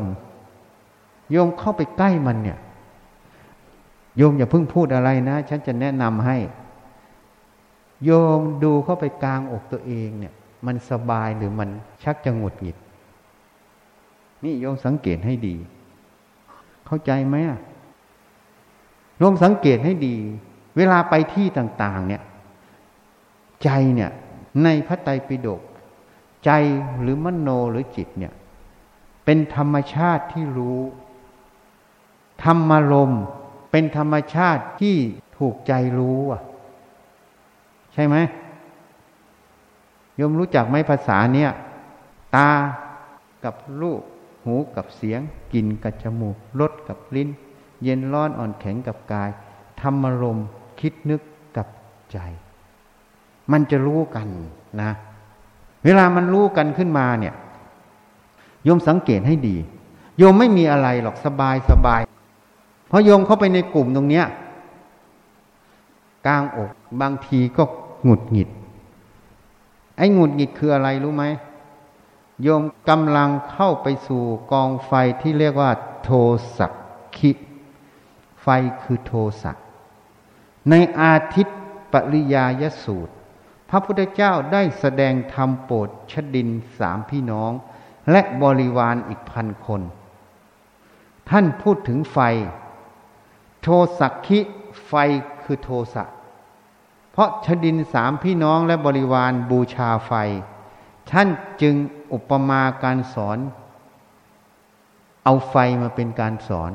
โยมเข้าไปใกล้มันเนี่ย โยมอย่าเพิ่งพูดอะไรนะ ฉันจะแนะนำให้ โยมดูเข้าไปกลางอกตัวเองเนี่ย มันสบายหรือมันชักจะหงุดหงิด นี่โยมสังเกตให้ดี เข้าใจไหมโยมสังเกตให้ดี เวลาไปที่ต่าง ๆ เนี่ย ใจเนี่ย ในพระไตรปิฎกใจหรือมโนหรือจิตเนี่ย เป็นธรรมชาติที่รู้ ธรรมารมเป็นธรรมชาติที่ถูกใจรู้อะ ใช่ไหมโยมรู้จักไหมภาษาเนี่ยตากับรูป หูกับเสียงกลิ่นกับจมูกรสกับลิ้น เย็นร้อนอ่อนแข็งกับกาย ธรรมารมคิดนึกกับใจ มันจะรู้กันนะ เวลามันรู้กันขึ้นมาเนี่ยโยมสังเกตให้ดีโยมไม่มีอะไรหรอกสบายสบาย พราะโยมเข้าไปในกลุ่มตรงเนี้ยกลางอก บางทีก็หงุดหงิด ไอ้หงุดหงิดคืออะไรรู้ไหมโยมกำลังเข้าไปสู่กองไฟที่เรียกว่า โทสักคิไฟคือโทสักในอาทิตย์ปริยายสูตร พระพุทธเจ้าได้แสดงธรรมโปรดชดินสามพี่น้อง และบริวารอีกพันคน ท่านพูดถึงไฟ โทสักคิไฟคือโทสะเพราะชดินสามพี่น้องและบริวารบูชาไฟ ท่านจึงอุปมาการสอน เอาไฟมาเป็นการสอน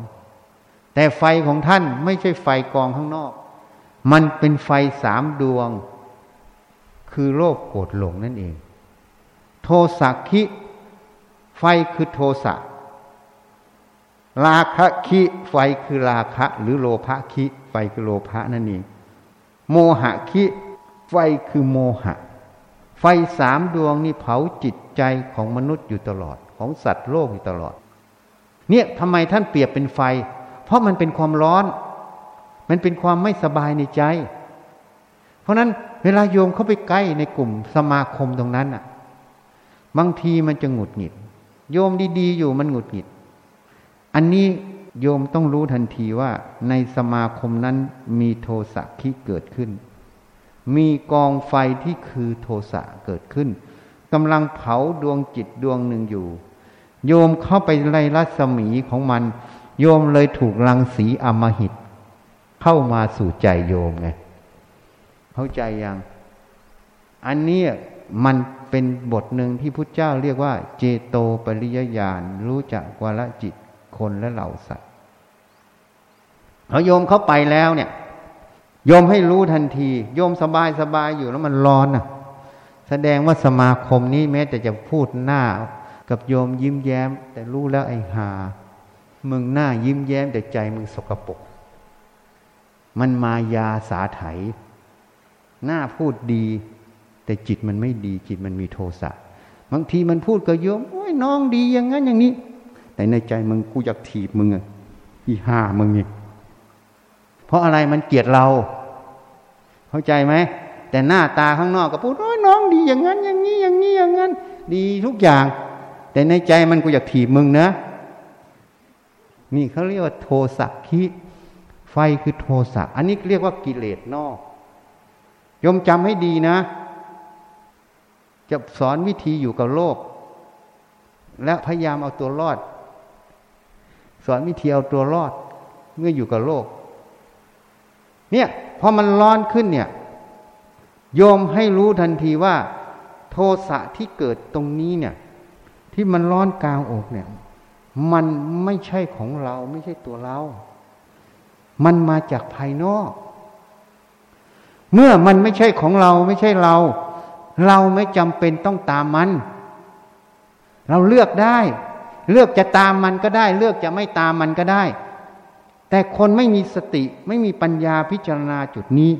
แต่ไฟของท่านไม่ใช่ไฟกองข้างนอก มันเป็นไฟสามดวง คือโลภโกรธหลงนั่นเอง โทสักคิไฟคือโทสะ ราคะคิไฟคือราคะ หรือโลภะคิไฟคือโลภะนั่นเองโมหะคิไฟคือโมหะ ไฟสามดวงนี่เผาจิตใจของมนุษย์อยู่ตลอดของสัตว์โลกอยู่ตลอด เนี่ยทำไมท่านเปรียบเป็นไฟ เพราะมันเป็นความร้อน มันเป็นความไม่สบายในใจ เพราะนั้นเวลาโยมเข้าไปใกล้ในกลุ่มสมาคมตรงนั้นอะ บางทีมันจะหงุดหงิด โยมดี ๆ อยู่มันหงุดหงิด อันนี้โยมต้องรู้ทันทีว่าในสมาคมนั้นมีโทสะที่เกิดขึ้น มีกองไฟที่คือโทสะเกิดขึ้นกำลังเผาดวงจิตดวงหนึ่งอยู่ โยมเข้าไปไล่รัศมีของมัน โยมเลยถูกรังสีอมหิต เข้ามาสู่ใจโยมไงเข้าใจยัง อันนี้มันเป็นบทหนึ่งที่พุทธเจ้าเรียกว่า เจโตปริยญาณรู้จักวาลจิต คนและเหล่าสัตว์พอโยมเขาไปแล้วเนี่ย โยมให้รู้ทันที โยมสบายสบายอยู่แล้วมันร้อนอะ แสดงว่าสมาคมนี้แม้แต่จะพูดหน้า กับโยมยิ้มแย้ม แต่รู้แล้วไอ้หามึงหน้ายิ้มแย้มแต่ใจมึงสกปรกมันมายาสาไถ หน้าพูดดี แต่จิตมันไม่ดีจิตมันมีโทสะบางทีมันพูดกับโยมโอ้ยน้องดีอย่างนั้นอย่างนี้ แต่ในใจมึงกูอยากถีบมึงอะอีห่ามึงนี่เพราะอะไรมันเกลียดเรา เข้าใจไหมแต่หน้าตาข้างนอกก็พูดโอ้ยน้องดีอย่างนั้น อย่างนี้อย่างนี้อย่างนั้น ดีทุกอย่าง แต่ในใจมันกูอยากถีบมึงนะ นี่เขาเรียกว่าโทสักคิไฟคือโทสักอันนี้เรียกว่ากิเลสนอกยมจำให้ดีนะ จะสอนวิธีอยู่กับโลก และพยายามเอาตัวรอด สอนวิธีเอาตัวรอดเมื่ออยู่กับโลก เนี่ยพอมันร้อนขึ้นเนี่ย โยมให้รู้ทันทีว่า โทสะที่เกิดตรงนี้เนี่ย ที่มันร้อนกลางอกเนี่ย มันไม่ใช่ของเราไม่ใช่ตัวเรา มันมาจากภายนอก เมื่อมันไม่ใช่ของเราไม่ใช่เรา เราไม่จำเป็นต้องตามมัน เราเลือกได้ เลือกจะตามมันก็ได้ เลือกจะไม่ตามมันก็ได้ แต่คนไม่มีสติไม่มีปัญญาพิจารณาจุดนี้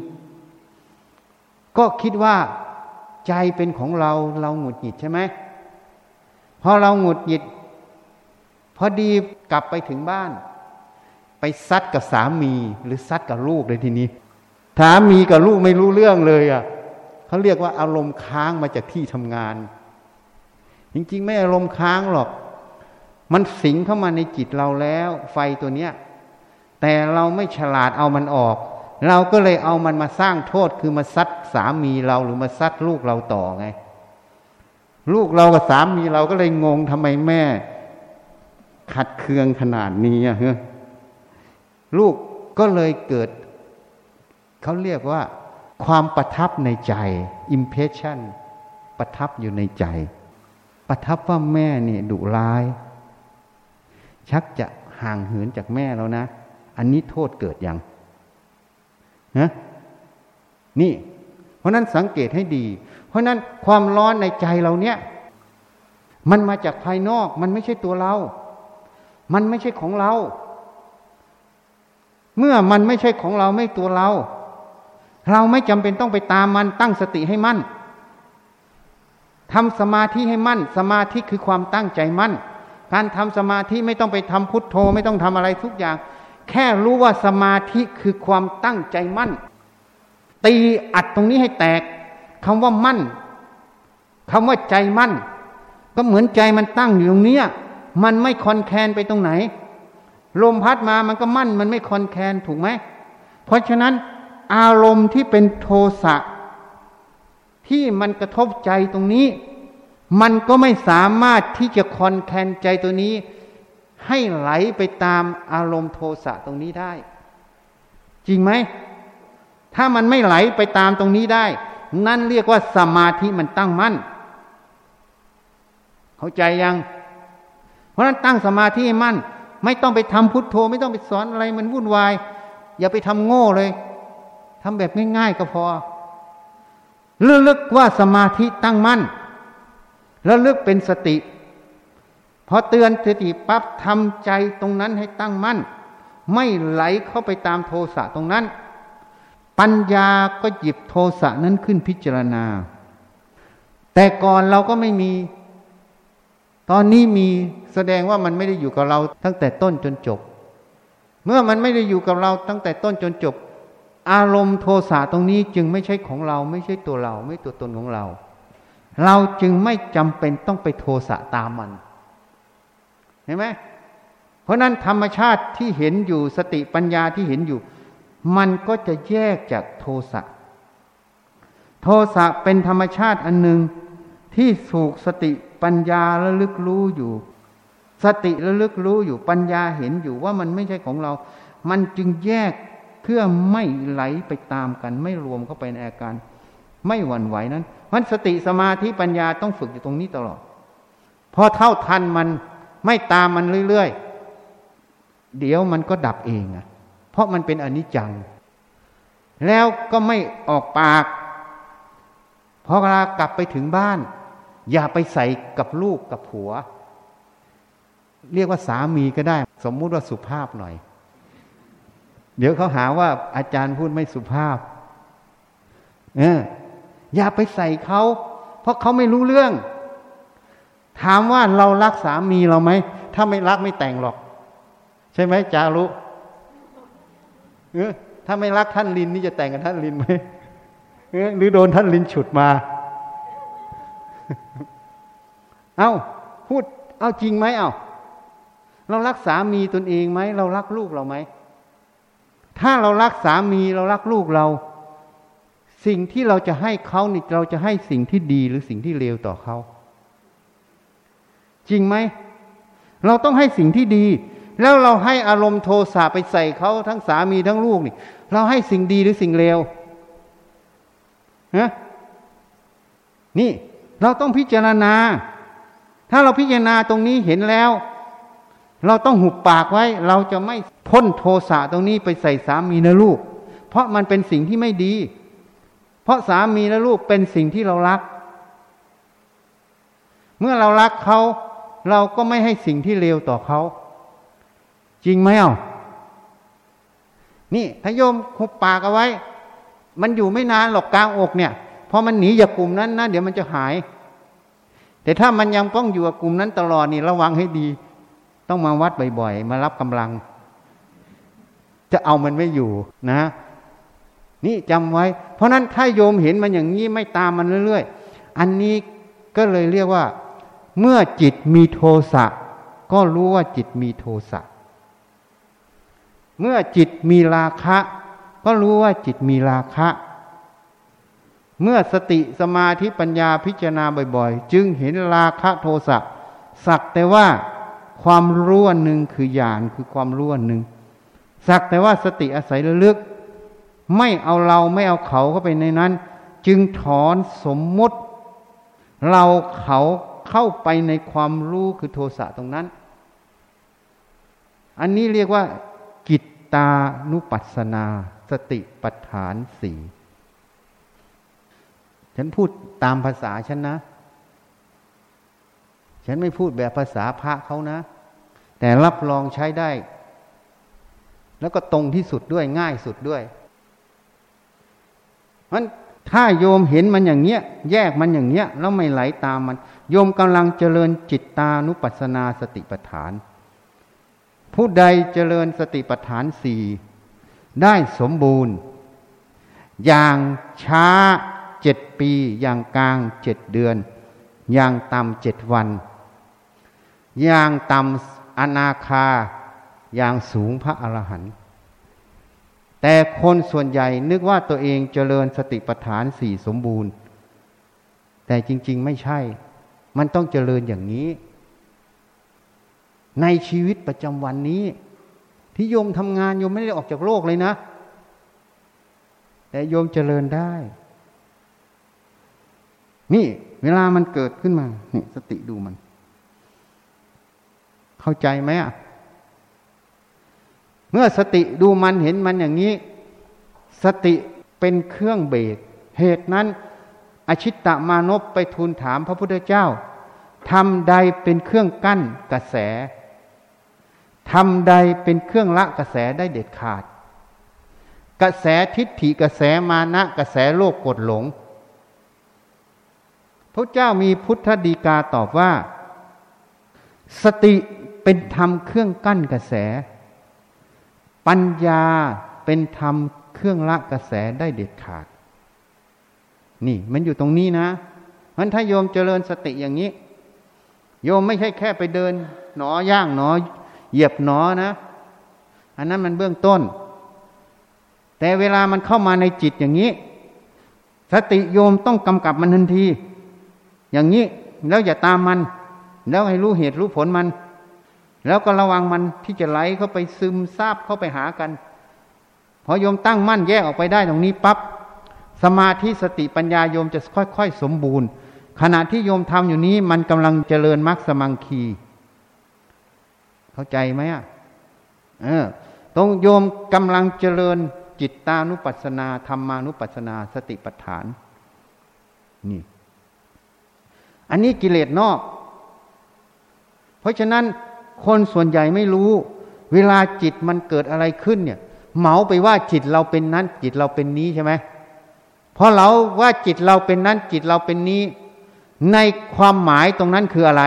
ก็คิดว่าใจเป็นของเราเราหงุดหงิดใช่ไหมพอเราหงุดหงิดพอดีกลับไปถึงบ้าน ไปซัดกับสามีหรือซัดกับลูกเลยทีนี้สามีกับลูกไม่รู้เรื่องเลยอะเขาเรียกว่าอารมณ์ค้างมาจากที่ทำงาน จริงๆ ไม่อารมณ์ค้างหรอก มันสิงเข้ามาในจิตเราแล้ว ไฟตัวเนี้ย แต่เราไม่ฉลาดเอามันออก เราก็เลยเอามันมาสร้างโทษคือมาซัดสามีเราหรือมาซัดลูกเราต่อไง ลูกเรากับสามีเราก็เลยงงทำไมแม่ ขัดเคืองขนาดนี้อะเฮ้ลูกก็เลยเกิด เขาเรียกว่าความประทับในใจ impression ประทับอยู่ในใจ ประทับว่าแม่เนี่ยดุร้าย ชักจะห่างเหินจากแม่แล้วนะ อันนี้โทษเกิดยังนะนี่ เพราะนั้นสังเกตให้ดี เพราะนั้นความร้อนในใจเราเนี่ย มันมาจากภายนอก มันไม่ใช่ตัวเรา มันไม่ใช่ของเรา เมื่อมันไม่ใช่ของเราไม่ตัวเรา เราไม่จำเป็นต้องไปตามมันตั้งสติให้มั่นทำสมาธิให้มั่น สมาธิคือความตั้งใจมั่น การทำสมาธิไม่ต้องไปทำพุทโธ ไม่ต้องทำอะไรทุกอย่าง แค่รู้ว่าสมาธิคือความตั้งใจมั่น ตีอัดตรงนี้ให้แตกคำว่ามั่นคำว่าใจมั่น ก็เหมือนใจมันตั้งอยู่ตรงเนี้ยมันไม่คอนแคนไปตรงไหน ลมพัดมามันก็มั่น มันไม่คอนแคนถูกไหม เพราะฉะนั้นอารมณ์ที่เป็นโทสะที่มันกระทบใจตรงนี้ มันก็ไม่สามารถที่จะคอนแคนใจตัวนี้ ให้ไหลไปตามอารมณ์โทสะตรงนี้ได้ จริงไหม ถ้ามันไม่ไหลไปตามตรงนี้ได้ นั่นเรียกว่าสมาธิมันตั้งมั่น เข้าใจยัง เพราะนั้นตั้งสมาธิมั่น ไม่ต้องไปทำพุทโธ ไม่ต้องไปสอนอะไรมันวุ่นวาย อย่าไปทำโง่เลยทำแบบง่ายๆก็พอระลึกว่าสมาธิตั้งมั่น ระลึกเป็นสติ พอเตือนสติปั๊บทำใจตรงนั้นให้ตั้งมั่น ไม่ไหลเข้าไปตามโทสะตรงนั้น ปัญญาก็หยิบโทสะนั้นขึ้นพิจารณา แต่ก่อนเราก็ไม่มี ตอนนี้มีแสดงว่ามันไม่ได้อยู่กับเราตั้งแต่ต้นจนจบ เมื่อมันไม่ได้อยู่กับเราตั้งแต่ต้นจนจบ อารมณ์โทสะตรงนี้จึงไม่ใช่ของเรา ไม่ใช่ตัวเรา ไม่ตัวตนของเรา เราจึงไม่จำเป็นต้องไปโทสะตามมัน เห็นไหมเพราะนั้นธรรมชาติที่เห็นอยู่สติปัญญาที่เห็นอยู่ มันก็จะแยกจากโทสะโทสะเป็นธรรมชาติอันหนึ่งที่สูกสติปัญญาระลึกรู้อยู่ สติระลึกรู้อยู่ปัญญาเห็นอยู่ว่ามันไม่ใช่ของเรา มันจึงแยกเพื่อไม่ไหลไปตามกัน ไม่รวมเข้าไปในอาการ ไม่หวั่นไหวนั้น มันสติสมาธิปัญญาต้องฝึกอยู่ตรงนี้ตลอดพอเท่าทันมันไม่ตามมันเรื่อยๆ เดี๋ยวมันก็ดับเองอะเพราะมันเป็นอนิจจัง แล้วก็ไม่ออกปากพอเวลากลับไปถึงบ้าน อย่าไปใส่กับลูกกับผัว เรียกว่าสามีก็ได้ สมมุติว่าสุภาพหน่อย เดี๋ยวเขาหาว่าอาจารย์พูดไม่สุภาพ เออ อย่าไปใส่เขา เพราะเขาไม่รู้เรื่อง ถามว่าเรารักสามีเราไหม ถ้าไม่รักไม่แต่งหรอก ใช่ไหมจารุเออถ้าไม่รักท่านลินนี่จะแต่งกับท่านลินไหมเออหรือโดนท่านลินฉุดมา เอา้าพูด เอาจริงไหมเอา้าเรารักสามีตนเองไหม เรารักลูกเราไหม ถ้าเรารักสามีเรารักลูกเรา สิ่งที่เราจะให้เขานี่เราจะให้สิ่งที่ดีหรือสิ่งที่เลวต่อเขาจริงไหมเราต้องให้สิ่งที่ดี แล้วเราให้อารมณ์โทสะไปใส่เขาทั้งสามีทั้งลูกนี่ เราให้สิ่งดีหรือสิ่งเลวฮะนี่ เราต้องพิจารณา ถ้าเราพิจารณาตรงนี้เห็นแล้ว เราต้องหุบปากไว้ เราจะไม่พ่นโทสะตรงนี้ไปใส่สามีและลูก เพราะมันเป็นสิ่งที่ไม่ดี เพราะสามีและลูกเป็นสิ่งที่เรารัก เมื่อเรารักเขา เราก็ไม่ให้สิ่งที่เลวต่อเขา จริงไหมเอ่านี่ถ้าโยมหุบปากเอาไว้ มันอยู่ไม่นานหรอกกลางอกเนี่ยพอมันหนีจากกลุ่มนั้นนะเดี๋ยวมันจะหาย แต่ถ้ามันยังต้องอยู่กับกลุ่มนั้นตลอดนี่ระวังให้ดี ต้องมาวัดบ่อยๆ มารับกำลัง จะเอามันไม่อยู่นะ นี่จำไว้ เพราะนั้นถ้าโยมเห็นมันอย่างนี้ไม่ตามมันเรื่อย ๆ อันนี้ก็เลยเรียกว่า เมื่อจิตมีโทสะก็รู้ว่าจิตมีโทสะเมื่อจิตมีราคะ ก็รู้ว่าจิตมีราคะ เมื่อสติสมาธิปัญญาพิจารณาบ่อยๆ จึงเห็นราคะโทสะสักแต่ว่าความรู้อันหนึ่งคือญาณคือความรู้อันหนึ่งสักแต่ว่าสติอาศัยระลึก ไม่เอาเราไม่เอาเขาเข้าไปในนั้น จึงถอนสมมติ เราเขาเข้าไปในความรู้คือโทสะตรงนั้น อันนี้เรียกว่า กิตตานุปัสสนา สติปัฏฐานสี่ฉันพูดตามภาษาฉันนะ ฉันไม่พูดแบบภาษาพระเขานะ แต่รับรองใช้ได้ แล้วก็ตรงที่สุดด้วยง่ายสุดด้วย มันถ้าโยมเห็นมันอย่างเงี้ย แยกมันอย่างเงี้ย แล้วไม่ไหลาตามมัน โยมกำลังเจริญจิตตานุปัสสนาสติปัฏฐาน ผู้ใดเจริญสติปัฏฐานสี่ได้สมบูรณ์ อย่างช้าเจ็ดปี อย่างกลางเจ็ดเดือน อย่างต่ำเจ็ดวัน อย่างต่ำอนาคา อย่างสูงพระอรหันต์ แต่คนส่วนใหญ่นึกว่าตัวเองเจริญสติปัฏฐานสี่สมบูรณ์ แต่จริง ๆ ไม่ใช่ มันต้องเจริญอย่างนี้ ในชีวิตประจำวันนี้ที่โยมทำงานโยมไม่ได้ออกจากโลกเลยนะ แต่โยมเจริญได้ นี่ เวลามันเกิดขึ้นมา นี่ สติดูมัน เข้าใจไหมอะ เมื่อสติดูมันเห็นมันอย่างนี้ สติเป็นเครื่องเบรกเหตุนั้น อชิตตมานพไปทูลถามพระพุทธเจ้าทำใดเป็นเครื่องกั้นกระแสทำใดเป็นเครื่องละกระแสได้เด็ดขาด กระแสทิฏฐิกระแสมานะกระแสโลกกดหลง พระเจ้ามีพุทธดีกาตอบว่า สติเป็นธรรมเครื่องกั้นกระแส ปัญญาเป็นธรรมเครื่องละกระแสได้เด็ดขาด นี่มันอยู่ตรงนี้นะมันถ้าโยมเจริญสติอย่างนี้ โยมไม่ใช่แค่ไปเดิน หนอย่างหนอ เหยียบหนอนะ อันนั้นมันเบื้องต้น แต่เวลามันเข้ามาในจิตอย่างนี้ สติโยมต้องกำกับมันทันที อย่างนี้แล้วอย่าตามมัน แล้วให้รู้เหตุรู้ผลมัน แล้วก็ระวังมันที่จะไหลเข้าไปซึมซาบเข้าไปหากัน พอโยมตั้งมั่นแยกออกไปได้ตรงนี้ปับ๊บสมาธิสติปัญญาโยมจะค่อยๆ สมบูรณ์ ขณะที่โยมทำอยู่นี้มันกำลังเจริญมรรคสมังคี เข้าใจไหมอะเออตรงโยมกำลังเจริญจิตตานุปัสสนาธรรมานุปัสสนาสติปัฏฐาน นี่ อันนี้กิเลสนอก เพราะฉะนั้น คนส่วนใหญ่ไม่รู้ เวลาจิตมันเกิดอะไรขึ้นเนี่ย เหมาไปว่าจิตเราเป็นนั้น จิตเราเป็นนี้ใช่ไหมเพราะเราว่าจิตเราเป็นนั้น จิตเราเป็นนี้ ในความหมายตรงนั้นคืออะไร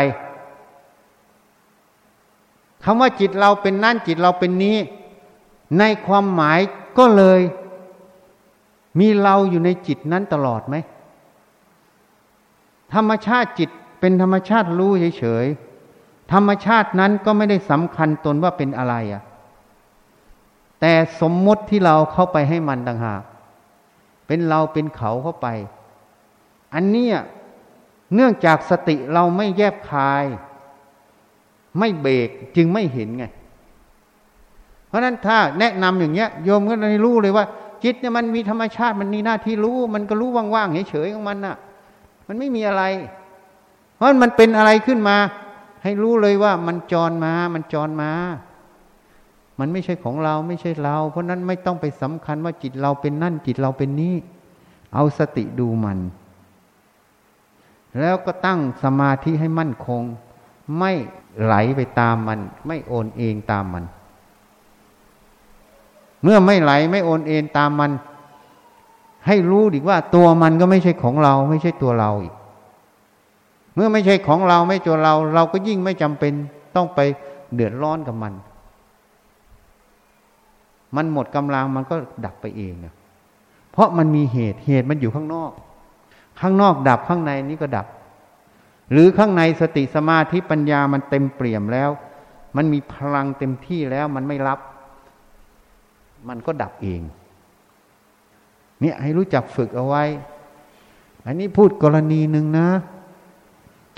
คำว่าจิตเราเป็นนั้นจิตเราเป็นนี้ ในความหมายก็เลย มีเราอยู่ในจิตนั้นตลอดไหม ธรรมชาติจิตเป็นธรรมชาติรู้เฉยๆ ธรรมชาตินั้นก็ไม่ได้สำคัญตนว่าเป็นอะไรอะแต่สมมติที่เราเข้าไปให้มันต่างหาก เป็นเราเป็นเขาเข้าไป อันนี้เนื่องจากสติเราไม่แยบคาย ไม่เบรกจึงไม่เห็นไง เพราะนั้นถ้าแนะนำอย่างเงี้ยโยมก็ได้รู้เลยว่า จิตเนี่ยมันมีธรรมชาติมันมีหน้าที่รู้ มันก็รู้ว่างๆเฉยๆของมันน่ะ มันไม่มีอะไร เพราะมันเป็นอะไรขึ้นมา ให้รู้เลยว่ามันจรมา มันจรมา มันไม่ใช่ของเราไม่ใช่เรา เพราะนั้นไม่ต้องไปสำคัญว่าจิตเราเป็นนั่นจิตเราเป็นนี้เอาสติดูมัน แล้วก็ตั้งสมาธิให้มั่นคง ไม่ไหลไปตามมัน ไม่โอนเองตามมัน เมื่อไม่ไหลไม่โอนเอ็นตามมัน ให้รู้ดีว่าตัวมันก็ไม่ใช่ของเรา ไม่ใช่ตัวเราอีก เมื่อไม่ใช่ของเราไม่ตัวเรา เราก็ยิ่งไม่จำเป็นต้องไปเดือดร้อนกับมัน มันหมดกำลังมันก็ดับไปเองนะเพราะมันมีเหตุเหตุมันอยู่ข้างนอก ข้างนอกดับข้างในนี้ก็ดับ หรือข้างในสติสมาธิปัญญามันเต็มเปี่ยมแล้ว มันมีพลังเต็มที่แล้วมันไม่รับ มันก็ดับเอง เนี่ยให้รู้จักฝึกเอาไว้ อันนี้พูดกรณีหนึ่งนะ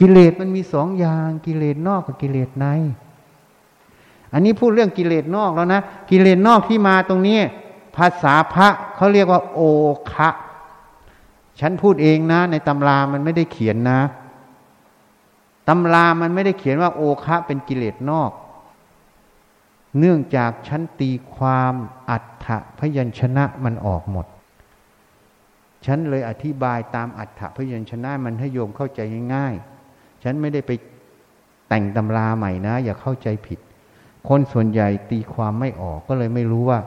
กิเลสมันมีสองอย่างกิเลสนอกกับกิเลสใน อันนี้พูดเรื่องกิเลสนอกแล้วนะ กิเลสนอกที่มาตรงนี้ ภาษาพระเขาเรียกว่า โอคะฉันพูดเองนะ ในตำรามันไม่ได้เขียนนะตำรามันไม่ได้เขียนว่าโอคะเป็นกิเลสนอก เนื่องจากฉันตีความอัฏฐพยัญชนะมันออกหมด ฉันเลยอธิบายตามอัฏฐพยัญชนะมันให้โยมเข้าใจง่ายๆ ฉันไม่ได้ไปแต่งตำราใหม่นะ อย่าเข้าใจผิด คนส่วนใหญ่ตีความไม่ออกก็เลยไม่รู้ว่า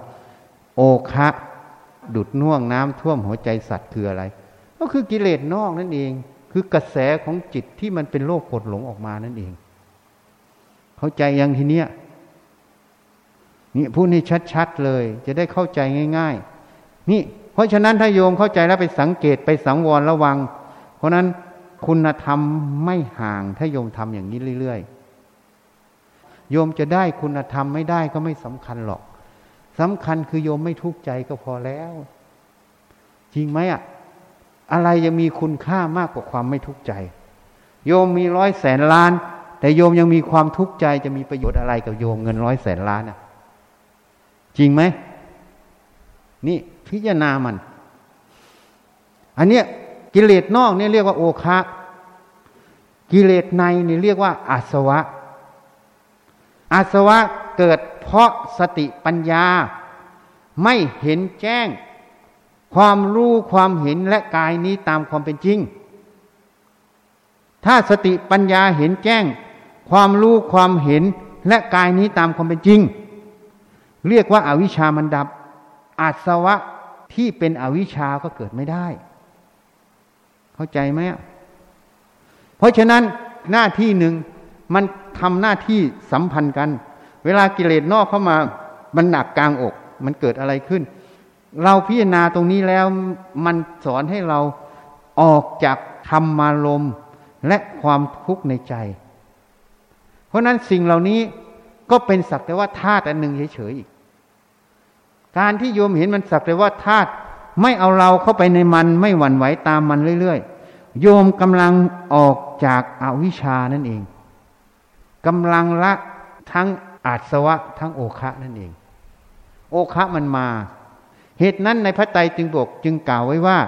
โอคะดุดน่วงน้ำท่วมหัวใจสัตว์คืออะไร ก็คือกิเลสนอกนั่นเอง คือกระแสของจิตที่มันเป็นโลกกดหลงออกมานั่นเอง เข้าใจยังทีเนี้ยนี่พูดให้ชัดๆเลย จะได้เข้าใจง่าย ๆ นี่ เพราะฉะนั้นถ้าโยมเข้าใจแล้วไปสังเกตไปสังวรระวัง เพราะนั้น คุณธรรมไม่ห่างถ้าโยมทำอย่างนี้เรื่อยๆ โยมจะได้คุณธรรมไม่ได้ก็ไม่สำคัญหรอกสำคัญคือโยมไม่ทุกข์ใจก็พอแล้ว จริงไหมอะ อะไรยังมีคุณค่ามากกว่าความไม่ทุกข์ใจ โยมมีร้อยแสนล้าน แต่โยมยังมีความทุกข์ใจจะมีประโยชน์อะไรกับโยมเงินร้อยแสนล้านอะ จริงไหมนี่พิจารณามัน อันเนี้ย กิเลสนอกนี่เรียกว่าโอคะกิเลสในนี่เรียกว่าอาสวะ อาสวะเกิดเพราะสติปัญญา ไม่เห็นแจ้ง ความรู้ความเห็นและกายนี้ตามความเป็นจริง ถ้าสติปัญญาเห็นแจ้ง ความรู้ความเห็นและกายนี้ตามความเป็นจริง เรียกว่าอาวิชามันดับอาสวะที่เป็นอวิชาก็เกิดไม่ได้ เข้าใจไหมเพราะฉะนั้นหน้าที่หนึ่งมันทำหน้าที่สัมพันธ์กัน เวลากิเลสนอกเข้ามามันหนักกลางอก มันเกิดอะไรขึ้น เราพิจารณาตรงนี้แล้วมันสอนให้เราออกจากธรรมารมและความทุกข์ในใจ เพราะนั้นสิ่งเหล่านี้ก็เป็นสักแต่ว่าธาตุอันหนึ่งเฉยๆอีก การที่โยมเห็นมันสักแต่ว่าธาตุ ไม่เอาเราเข้าไปในมันไม่หวั่นไหวตามมันเรื่อยๆ โยมกำลังออกจากอาวิชานั่นเองกำลังละทั้งอาสวะทั้งโอคะนั่นเอง โอคะมันมา เหตุนั้นในพระไตรจึงบอกจึงกล่าวไว้ว่า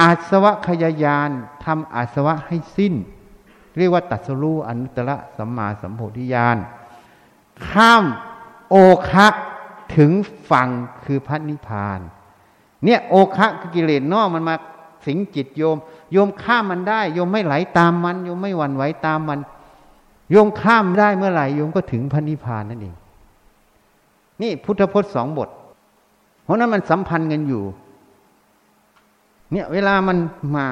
อาสวะขยายานทำอาสวะให้สิ้น เรียกว่าตัสรู้อนุตตรสัมมาสัมโพธิญาณข้ามโอคะถึงฝั่งคือพระนิพพาน เนี่ยโอคะคือกิเลสนอกมันมาสิงจิตโยม โยมข้ามมันได้ โยมไม่ไหลตามมัน โยมไม่หวั่นไหวตามมัน โยมข้ามได้เมื่อไหร่โยมก็ถึงพระนิพพานนั่นเอง นี่พุทธพจน์สองบท เพราะนั้นมันสัมพันธ์กันอยู่ เนี่ยเวลามันมา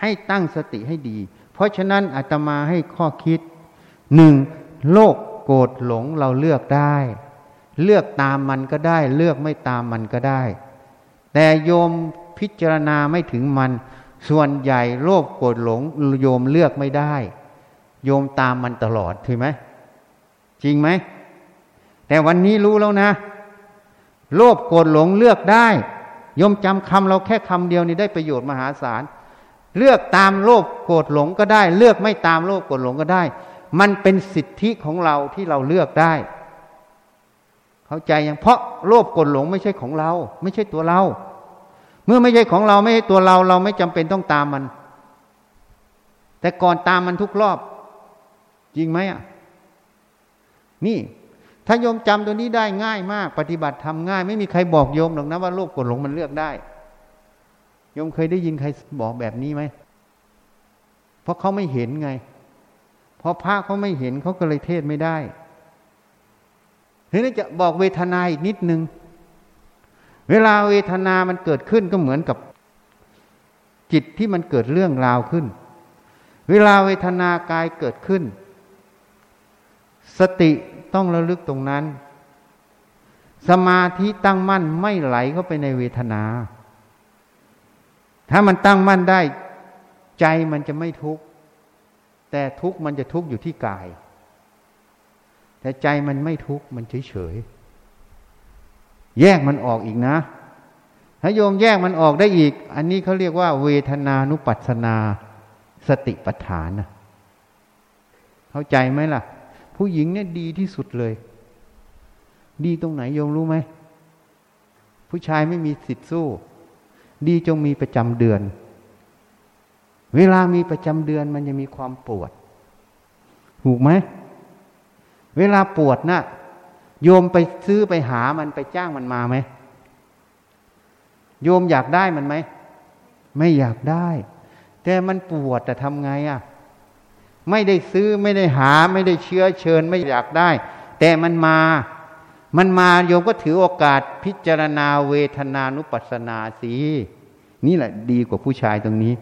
ให้ตั้งสติให้ดี เพราะฉะนั้นอาตมาให้ข้อคิดหนึ่งโลกโกรธหลงเราเลือกได้ เลือกตามมันก็ได้ เลือกไม่ตามมันก็ได้ แต่โยมพิจารณาไม่ถึงมัน ส่วนใหญ่โลภโกรธหลงโยมเลือกไม่ได้ โยมตามมันตลอดถูกไหมจริงไหม แต่วันนี้รู้แล้วนะ โลภโกรธหลงเลือกได้โยมจำคำเราแค่คำเดียวนี่ได้ประโยชน์มหาศาล เลือกตามโลภโกรธหลงก็ได้ เลือกไม่ตามโลภโกรธหลงก็ได้ มันเป็นสิทธิของเราที่เราเลือกได้ เข้าใจยังเพราะโลภโกรธหลงไม่ใช่ของเรา ไม่ใช่ตัวเรา เมื่อไม่ใช่ของเราไม่ใช่ตัวเรา เราไม่จำเป็นต้องตามมัน แต่ก่อนตามมันทุกรอบ จริงไหมอะ นี่ถ้าโยมจำตัวนี้ได้ง่ายมาก ปฏิบัติทำง่าย ไม่มีใครบอกโยมหรอกนะว่าโลภกดหลงมันเลือกได้โยมเคยได้ยินใครบอกแบบนี้ไหมเพราะเขาไม่เห็นไงเพราะพระเขาไม่เห็นเขาก็เลยเทศไม่ได้ ทีนี้จะบอกเวทนาอีกนิดนึง เวลาเวทนามันเกิดขึ้นก็เหมือนกับจิตที่มันเกิดเรื่องราวขึ้น เวลาเวทนากายเกิดขึ้น สติต้องระลึกตรงนั้น สมาธิตั้งมั่นไม่ไหลเข้าไปในเวทนา ถ้ามันตั้งมั่นได้ ใจมันจะไม่ทุกข์แต่ทุกข์มันจะทุกข์อยู่ที่กาย แต่ใจมันไม่ทุกข์มันเฉยเฉยแยกมันออกอีกนะ ถ้าโยมแยกมันออกได้อีก อันนี้เขาเรียกว่า เวทนานุปัสนา สติปัฏฐานนะเข้าใจไหมล่ะ ผู้หญิงเนี่ยดีที่สุดเลย ดีตรงไหนโยมรู้ไหม ผู้ชายไม่มีสิทธิ์สู้ ดีจงมีประจำเดือน เวลามีประจำเดือนมันจะมีความปวด ถูกไหม เวลาปวดนะ่ะโยมไปซื้อไปหามันไปจ้างมันมาไหมโยมอยากได้มันไหม ไม่อยากได้ แต่มันปวดแต่ทำไงอะ่ะ ไม่ได้ซื้อไม่ได้หา ไม่ได้เชื้อเชิญไม่อยากได้ แต่มันมา มันมาโยมก็ถือโอกาสพิจารณาเวทนานุปัสสนาสีนี่แหละดีกว่าผู้ชายตรงนี้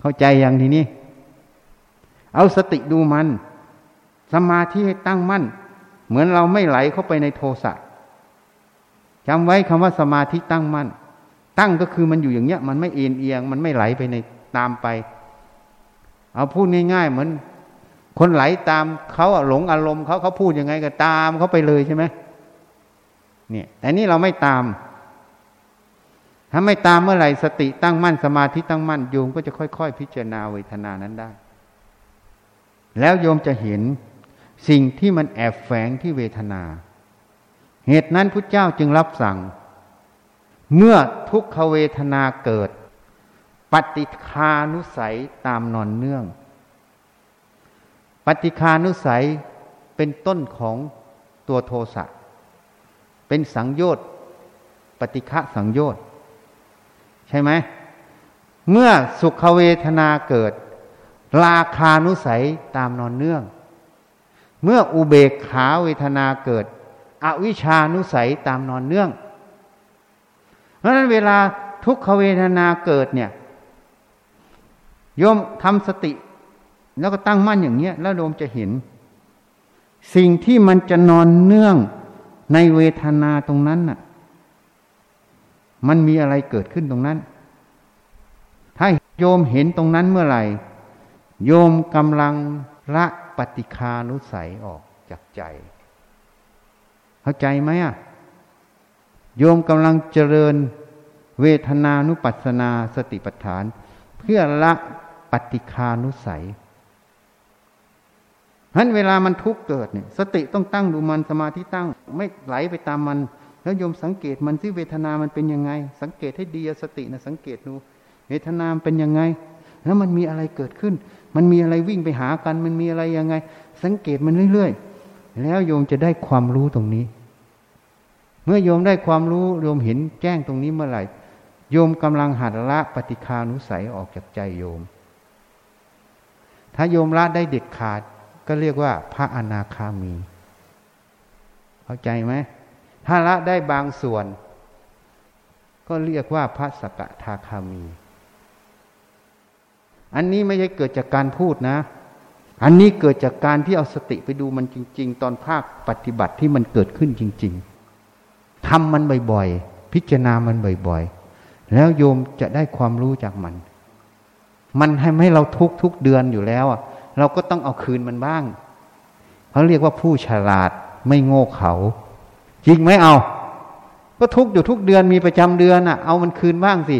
เข้าใจย่างทีนี้ เอาสติดูมัน สมาธิให้ตั้งมั่น เหมือนเราไม่ไหลเข้าไปในโทสะจำไว้คำว่าสมาธิตั้งมั่น ตั้งก็คือมันอยู่อย่างเงี้ย มันไม่เอียงเอียง มันไม่ไหลไปในตามไป เอาพูดง่ายๆ เหมือน คนไหลตามเขาหลงอารมณ์เขาเขาพูดยังไงก็ตามเขาไปเลยใช่ไหมเนี่ยแต่นี่เราไม่ตาม ถ้าไม่ตามเมื่อไหร่สติตั้งมั่นสมาธิตั้งมั่นโยมก็จะค่อย ๆ พิจารณาเวทนานั้นได้ แล้วโยมจะเห็น สิ่งที่มันแอบแฝงที่เวทนา เหตุนั้นพุทธเจ้าจึงรับสั่ง เมื่อทุกขเวทนาเกิด ปฏิคานุสัยตามนอนเนื่อง ปฏิคานุสัยเป็นต้นของตัวโทสะเป็นสังโยชน์ปฏิฆะสังโยชน์ใช่ไหมเมื่อสุขเวทนาเกิด ราคานุสัยตามนอนเนื่อง เมื่ออุเบกขาเวทนาเกิด อวิชานุสัยตามนอนเนื่อง เพราะฉะนั้นเวลาทุกขเวทนาเกิดเนี่ยโยมทำสติ แล้วก็ตั้งมั่นอย่างเนี้ย แล้วโยมจะเห็น สิ่งที่มันจะนอนเนื่องในเวทนาตรงนั้นน่ะ มันมีอะไรเกิดขึ้นตรงนั้น ถ้าโยมเห็นตรงนั้นเมื่อไหร่ โยมกำลังละ ปฏิคานุสัยออกจากใจ เข้าใจไหมอะ โยมกำลังเจริญเวทนานุปัสนาสติปัฏฐาน เพื่อละปฏิคานุสัยฉะนั้นเวลามันทุกเกิดเนี่ย สติต้องตั้งดูมันสมาธิตั้ง ไม่ไหลไปตามมัน แล้วโยมสังเกตมันที่เวทนามันเป็นยังไง สังเกตให้ดีสตินะสังเกตดูเวทนาเป็นยังไง แล้วมันมีอะไรเกิดขึ้น มันมีอะไรวิ่งไปหากัน มันมีอะไรยังไง สังเกตมันเรื่อยๆ แล้วโยมจะได้ความรู้ตรงนี้ เมื่อโยมได้ความรู้โยมเห็นแจ้งตรงนี้เมื่อไหร่ โยมกำลังหัดละปฏิคานุสัยออกจากใจโยม ถ้าโยมละได้เด็ดขาดก็เรียกว่า พระอนาคามี เข้าใจไหมถ้าละได้บางส่วน ก็เรียกว่าพระสกทาคามี อันนี้ไม่ใช่เกิดจากการพูดนะ อันนี้เกิดจากการที่เอาสติไปดูมันจริง ๆ ตอนภาคปฏิบัติที่มันเกิดขึ้นจริง ๆทำมันบ่อยๆ พิจารณามันบ่อยๆ แล้วโยมจะได้ความรู้จากมัน มันให้ให้เราทุกทุกเดือนอยู่แล้วอะเราก็ต้องเอาคืนมันบ้างเขาเรียกว่าผู้ฉลาดไม่โง่เขา จริงไหมเอา ก็ทุกอยู่ทุกเดือนมีประจำเดือนอะ เอามันคืนบ้างสิ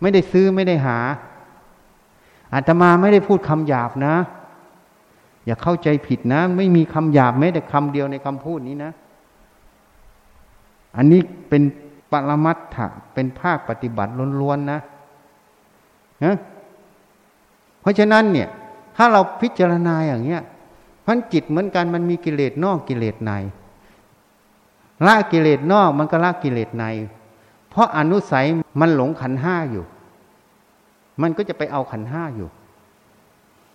ไม่ได้ซื้อไม่ได้หา อาตมาไม่ได้พูดคำหยาบนะ อย่าเข้าใจผิดนะ ไม่มีคำหยาบแม้แต่คำเดียวในคำพูดนี้นะ อันนี้เป็นปรมัตถะเป็นภาคปฏิบัติล้วนๆนะนะเพราะฉะนั้นเนี่ย ถ้าเราพิจารณาอย่างเนี้ยพันจิตเหมือนกันมันมีกิเลสนอกกิเลสในละกิเลสนอกมันก็ละกิเลสใน เพราะอนุสัยมันหลงขันห้าอยู่ มันก็จะไปเอาขันห้าอยู่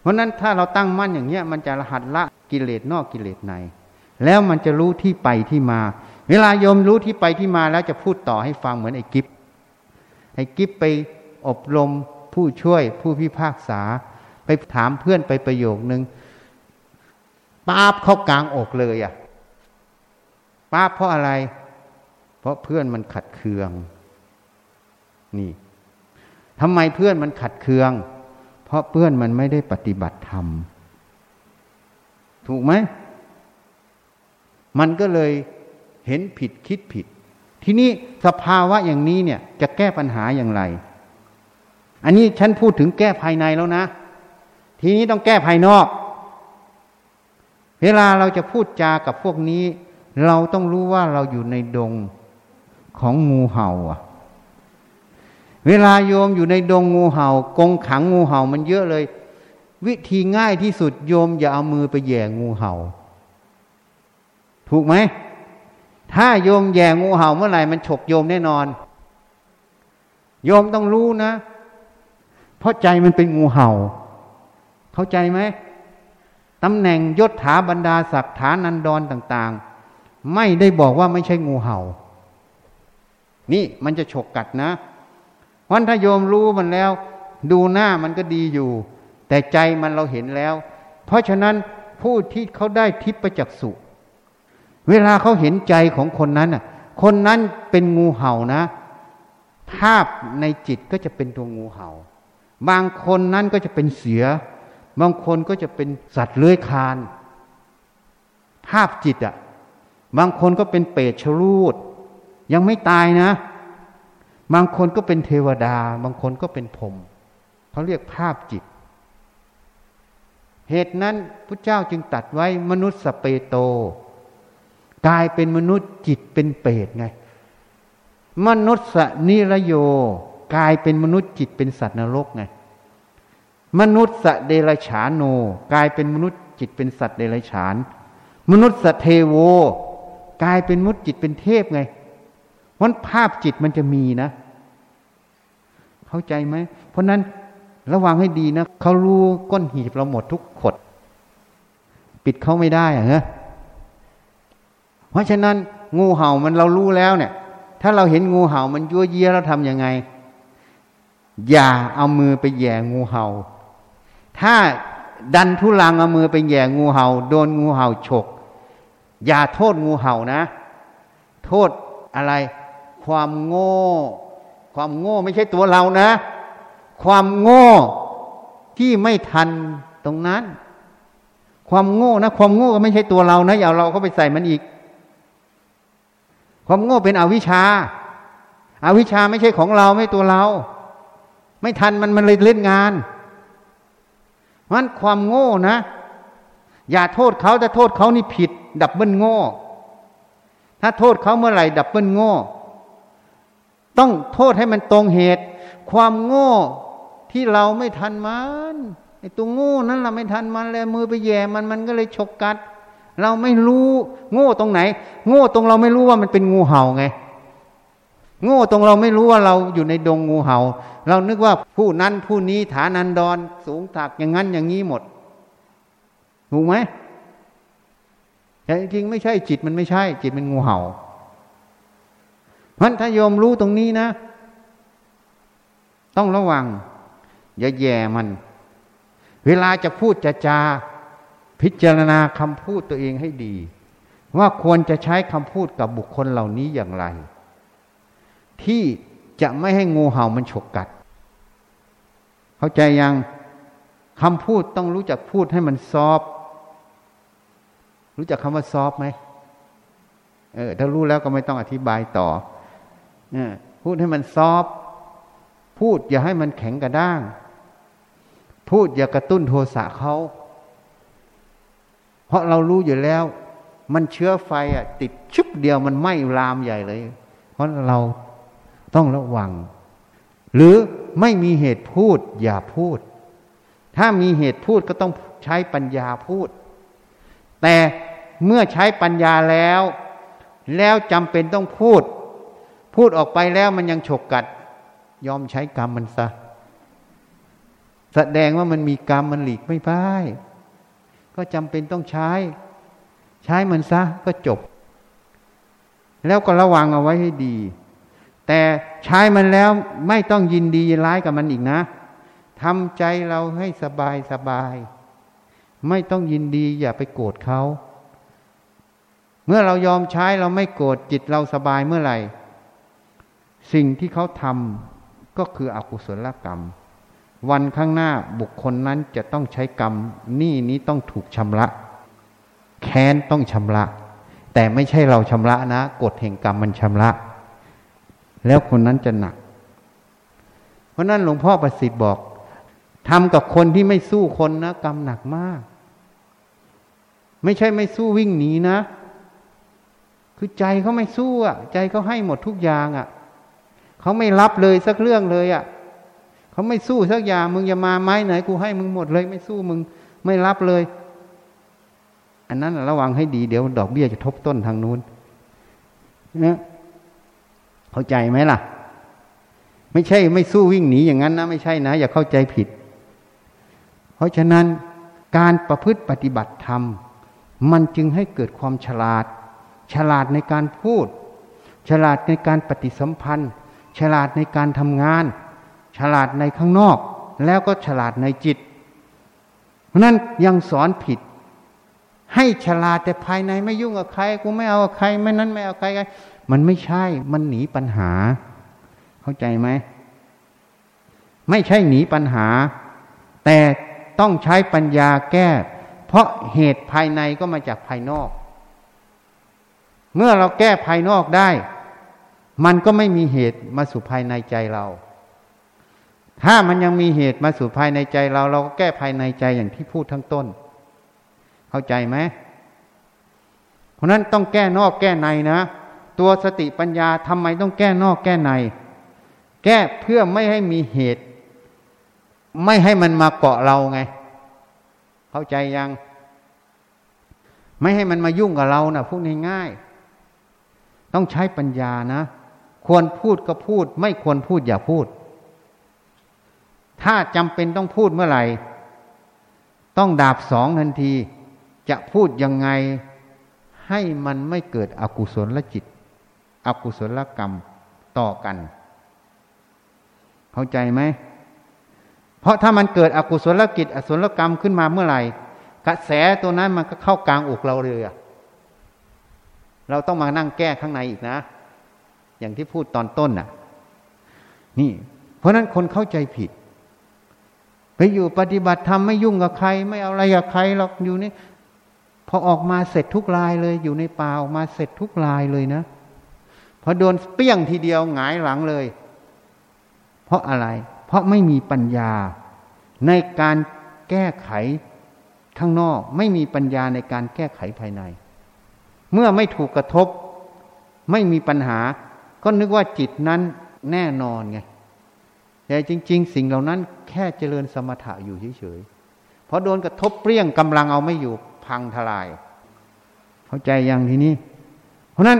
เพราะนั้นถ้าเราตั้งมั่นอย่างเนี้ย มันจะรหัสละกิเลสนอกกิเลสใน แล้วมันจะรู้ที่ไปที่มา เวลาโยมรู้ที่ไปที่มาแล้วจะพูดต่อให้ฟังเหมือนไอ้กิฟไอ้กิฟไปอบรมผู้ช่วยผู้พิพากษา ไปถามเพื่อนไปประโยคนึงป้าบเข้ากลางอกเลยอะ่ะป้าบเพราะอะไร เพราะเพื่อนมันขัดเคือง นี่ ทำไมเพื่อนมันขัดเคือง เพราะเพื่อนมันไม่ได้ปฏิบัติธรรม ถูกไหม มันก็เลยเห็นผิดคิดผิด ทีนี้สภาวะอย่างนี้เนี่ย จะแก้ปัญหาอย่างไร อันนี้ฉันพูดถึงแก้ภายในแล้วนะ ทีนี้ต้องแก้ภายนอก เวลาเราจะพูดจากับพวกนี้ เราต้องรู้ว่าเราอยู่ในดงของงูเห่าอะ เวลาโยมอยู่ในดงงูเห่ากงขังงูเห่ามันเยอะเลย วิธีง่ายที่สุดโยมอย่าเอามือไปแย่งูเห่า ถูกไหม ถ้าโยมแย่งูเห่าเมื่อไหร่มันฉกโยมแน่นอน โยมต้องรู้นะ เพราะใจมันเป็นงูเห่า เข้าใจไหมตำแหน่งยศถาบรรดาศักดิ์ฐานันดรต่าง ๆ ไม่ได้บอกว่าไม่ใช่งูเห่า นี่มันจะฉกกัดนะ วันถ้าโยมรู้มันแล้ว ดูหน้ามันก็ดีอยู่ แต่ใจมันเราเห็นแล้ว เพราะฉะนั้นผู้ที่เขาได้ทิพประจักษุเวลาเขาเห็นใจของคนนั้นอะ คนนั้นเป็นงูเห่านะ ภาพในจิตก็จะเป็นตัวงูเห่า บางคนนั้นก็จะเป็นเสือ บางคนก็จะเป็นสัตว์เลื้อยคาน ภาพจิตอะ่ะ บางคนก็เป็นเปรตชรูด ยังไม่ตายนะ บางคนก็เป็นเทวดา บางคนก็เป็นพรมเขาเรียกภาพจิต เหตุนั้นพระเจ้าจึงตัดไว้มนุษย์สเปโตกลายเป็นมนุษย์จิตเป็นเปรตไง มนุษย์สนิรโยกลายเป็นมนุษย์จิตเป็นสัตว์นรกไง มนุษย์สเดรฉานโนกลายเป็นมนุษย์จิตเป็นสัตว์เดรฉาน มนุษย์สเทโวกลายเป็นมนุษย์จิตเป็นเทพไง วันภาพจิตมันจะมีนะ เข้าใจไหม เพราะนั้นระวังให้ดีนะเขารู้ก้นหีบเราหมดทุกขด ปิดเขาไม่ได้อะเนะเพราะฉะนั้น งูเห่ามันเรารู้แล้วเนี่ย ถ้าเราเห็นงูเห่ามันยั่วเยี่ยเราทำยังไง อย่าเอามือไปแย่งูเห่า ถ้าดันทุลังเอามือไปแย่งูเห่า โดนงูเห่าฉก อย่าโทษงูเห่านะ โทษอะไร ความโง่ ความโง่ไม่ใช่ตัวเรานะ ความโง่ที่ไม่ทันตรงนั้น ความโง่นะ ความโง่ก็ไม่ใช่ตัวเรานะอย่าเราเข้าไปใส่มันอีก ความโง่เป็นอวิชชาอวิชชาไม่ใช่ของเราไม่ตัวเรา ไม่ทันมันมันเลยเล่นงานเพราะนั้นความโง่นะ อย่าโทษเขาแต่โทษเขานี่ผิด double โง่ ถ้าโทษเขาเมื่อไหร่ double โง่ ต้องโทษให้มันตรงเหตุ ความโง่ที่เราไม่ทันมันไอ้ตัวโง่นั้นเราไม่ทันมันเลยมือไปแย่มันมันก็เลยฉกกัด เราไม่รู้โง่ตรงไหน โง่ตรงเราไม่รู้ว่ามันเป็นงูเห่าไง โง่ตรงเราไม่รู้ว่าเราอยู่ในดงงูเหา่า เรานึกว่าผู้นั้นผู้นี้ฐานันดรสูงถักอย่างนั้นอย่างนี้หมดถูกไหมแต่จริงไม่ใช่จิตมันไม่ใช่ จิตมันงูเหา่า เพราะถ้าโยมรู้ตรงนี้นะ ต้องระวัง อย่าแย่มัน เวลาจะพูดจะจา พิจารณาคำพูดตัวเองให้ดี ว่าควรจะใช้คำพูดกับบุคคลเหล่านี้อย่างไร ที่จะไม่ให้งูเห่ามันฉกกัด เข้าใจยังคำพูดต้องรู้จักพูดให้มันซอฟรู้จักคำว่าซอฟไหมเออ ถ้ารู้แล้วก็ไม่ต้องอธิบายต่อ พูดให้มันซอฟพูดอย่าให้มันแข็งกระด้าง พูดอย่ากระตุ้นโทสะเขาเพราะเรารู้อยู่แล้ว มันเชื้อไฟอะ ติดชุบเดียวมันไหม้ลามใหญ่เลย เพราะเราต้องระวัง หรือไม่มีเหตุพูด อย่าพูด ถ้ามีเหตุพูดก็ต้องใช้ปัญญาพูด แต่เมื่อใช้ปัญญาแล้ว แล้วจำเป็นต้องพูด พูดออกไปแล้วมันยังฉกกัด ยอมใช้กรรมมันซะ แสดงว่ามันมีกรรมมันหลีกไม่ได้ก็จำเป็นต้องใช้ ใช้มันซะก็จบ แล้วก็ระวังเอาไว้ให้ดี แต่ใช้มันแล้วไม่ต้องยินดีร้ายกับมันอีกนะทำใจเราให้สบายสบาย ไม่ต้องยินดีอย่าไปโกรธเขา เมื่อเรายอมใช้เราไม่โกรธจิตเราสบายเมื่อไหร่ สิ่งที่เขาทำก็คืออกุศลกรรม วันข้างหน้าบุคคลนั้นจะต้องใช้กรรมนี่นี้ต้องถูกชำระ แค้นต้องชำระ แต่ไม่ใช่เราชำระนะกฎแห่งกรรมมันชำระ แล้วคนนั้นจะหนัก เพราะนั้นหลวงพ่อประสิทธิ์บอกทำกับคนที่ไม่สู้คนนะกรรมหนักมาก ไม่ใช่ไม่สู้วิ่งหนีนะ คือใจเขาไม่สู้อะ ใจเขาให้หมดทุกอย่างอะ เขาไม่รับเลยสักเรื่องเลยอะเขาไม่สู้สักอย่างมึงอย่ามาไม้ไหน กูให้มึงหมดเลย ไม่สู้มึงไม่รับเลย อันนั้นระวังให้ดีเดี๋ยวดอกเบี้ยจะทบต้นทางนู้นนะเข้าใจไหมล่ะ ไม่ใช่ไม่สู้วิ่งหนีอย่างนั้นนะไม่ใช่นะ อย่าเข้าใจผิด เพราะฉะนั้นการประพฤติปฏิบัติธรรม มันจึงให้เกิดความฉลาด ฉลาดในการพูด ฉลาดในการปฏิสัมพันธ์ ฉลาดในการทำงาน ฉลาดในข้างนอก แล้วก็ฉลาดในจิต เพราะนั้นยังสอนผิด ให้ฉลาดแต่ภายในไม่ยุ่งกับใครกูไม่เอาใครไม่นั้นไม่เอาใครมันไม่ใช่มันหนีปัญหา เข้าใจไหมไม่ใช่หนีปัญหา แต่ต้องใช้ปัญญาแก้ เพราะเหตุภายในก็มาจากภายนอก เมื่อเราแก้ภายนอกได้ มันก็ไม่มีเหตุมาสู่ภายในใจเรา ถ้ามันยังมีเหตุมาสู่ภายในใจเรา เราก็แก้ภายในใจอย่างที่พูดทั้งต้น เข้าใจไหมเพราะนั้นต้องแก้นอกแก้ในนะ ตัวสติปัญญาทำไมต้องแก้นอกแก้ใน แก้เพื่อไม่ให้มีเหตุ ไม่ให้มันมาเกาะเราไง เข้าใจยัง ไม่ให้มันมายุ่งกับเรานะพูดง่ายๆต้องใช้ปัญญานะ ควรพูดก็พูด ไม่ควรพูดอย่าพูด ถ้าจำเป็นต้องพูดเมื่อไหร่ ต้องดาบสองทันที จะพูดยังไงให้มันไม่เกิดอกุศลจิต อกุศลกรรมต่อกัน เข้าใจไหม เพราะถ้ามันเกิดอกุศลกิจอสุลกรรมขึ้นมาเมื่อไหร่ กระแสตัวนั้นมันก็เข้ากลางอกเราเลยเราต้องมานั่งแก้ข้างในอีกนะ อย่างที่พูดตอนต้นน่ะ นี่ เพราะนั้นคนเข้าใจผิด ไปอยู่ปฏิบัติธรรมไม่ยุ่งกับใคร ไม่เอาอะไรกับใครหรอกอยู่นี่พอออกมาเสร็จทุกลายเลย อยู่ในป่าออกมาเสร็จทุกลายเลยนะพอโดนเปี้ยงทีเดียวหงายหลังเลย เพราะอะไร เพราะไม่มีปัญญา ในการแก้ไขข้างนอก ไม่มีปัญญาในการแก้ไขภายใน เมื่อไม่ถูกกระทบ ไม่มีปัญหา ก็นึกว่าจิตนั้นแน่นอนไงแต่จริง ๆ สิ่งเหล่านั้นแค่เจริญสมถะอยู่เฉยๆพอโดนกระทบเปรี้ยงกำลังเอาไม่อยู่พังทลาย เข้าใจอย่างทีนี้ เพราะนั้น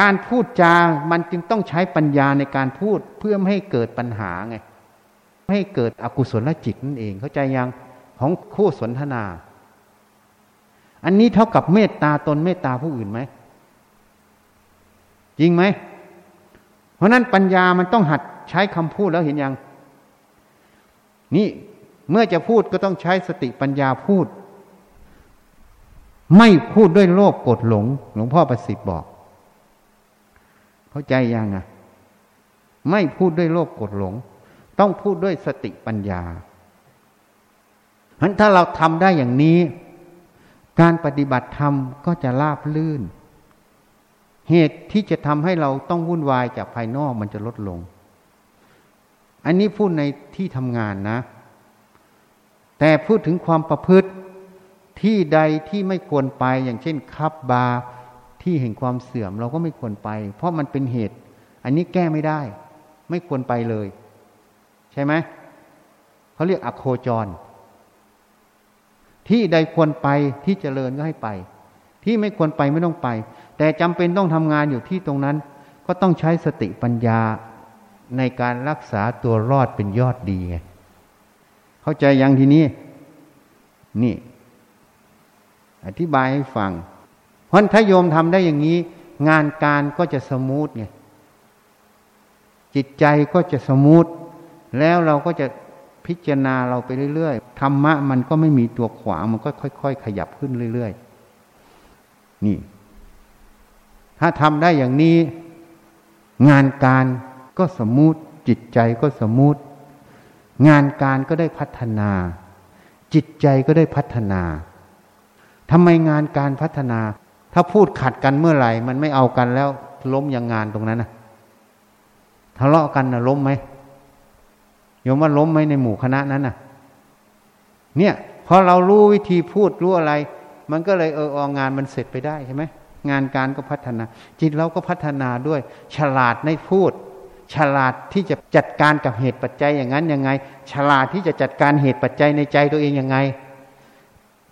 การพูดจา มันจึงต้องใช้ปัญญาในการพูดเพื่อไม่ให้เกิดปัญหาไงให้เกิดอกุศลจิตนั่นเอง เข้าใจยังของคู่สนทนา อันนี้เท่ากับเมตตาตนเมตตาผู้อื่นไหม จริงไหม ราะนั้นปัญญามันต้องหัดใช้คำพูดแล้วเห็นยัง นี่เมื่อจะพูดก็ต้องใช้สติปัญญาพูด ไม่พูดด้วยโลภโกรธหลง หลวงพ่อประสิทธิ์บอก เข้าใจยังอะ ไม่พูดด้วยโลภโกรธหลง ต้องพูดด้วยสติปัญญาเพราะถ้าเราทำได้อย่างนี้ การปฏิบัติธรรมก็จะราบลื่น เหตุที่จะทำให้เราต้องวุ่นวายจากภายนอกมันจะลดลง อันนี้พูดในที่ทำงานนะ แต่พูดถึงความประพฤติที่ใดที่ไม่ควรไปอย่างเช่นคับบาร์ที่แห่งความเสื่อมเราก็ไม่ควรไป เพราะมันเป็นเหตุ อันนี้แก้ไม่ได้ ไม่ควรไปเลย ใช่ไหมเขาเรียกอโคจร ที่ใดควรไปที่เจริญก็ให้ไป ที่ไม่ควรไปไม่ต้องไป แต่จำเป็นต้องทำงานอยู่ที่ตรงนั้น ก็ต้องใช้สติปัญญาในการรักษาตัวรอดเป็นยอดดีไงเข้าใจยังทีนี้ นี่ อธิบายให้ฟัง เพราะถ้าโยมทำได้อย่างนี้ งานการก็จะ smooth ไงจิตใจก็จะ smooth แล้วเราก็จะพิจารณาเราไปเรื่อยๆธรรมะมันก็ไม่มีตัวขวางมันก็ค่อย ๆ ขยับขึ้นเรื่อย ๆ นี่ ถ้าทำได้อย่างนี้ งานการก็ smooth จิตใจก็ smooth งานการก็ได้พัฒนา จิตใจก็ได้พัฒนาทำไมงานการพัฒนา ถ้าพูดขัดกันเมื่อไหร่ มันไม่เอากันแล้ว ล้มอย่างงานตรงนั้นนะทะเลาะกันนะล้มไหมโยมว่าล้มไหมในหมู่คณะนั้นน่ะเนี่ยพอเรารู้วิธีพูดรู้อะไร มันก็เลยเออองานมันเสร็จไปได้ใช่ไหม งานการก็พัฒนา จิตเราก็พัฒนาด้วย ฉลาดในพูด ฉลาดที่จะจัดการกับเหตุปัจจัยอย่างนั้นยังไง ฉลาดที่จะจัดการเหตุปัจจัยในใจตัวเองยังไง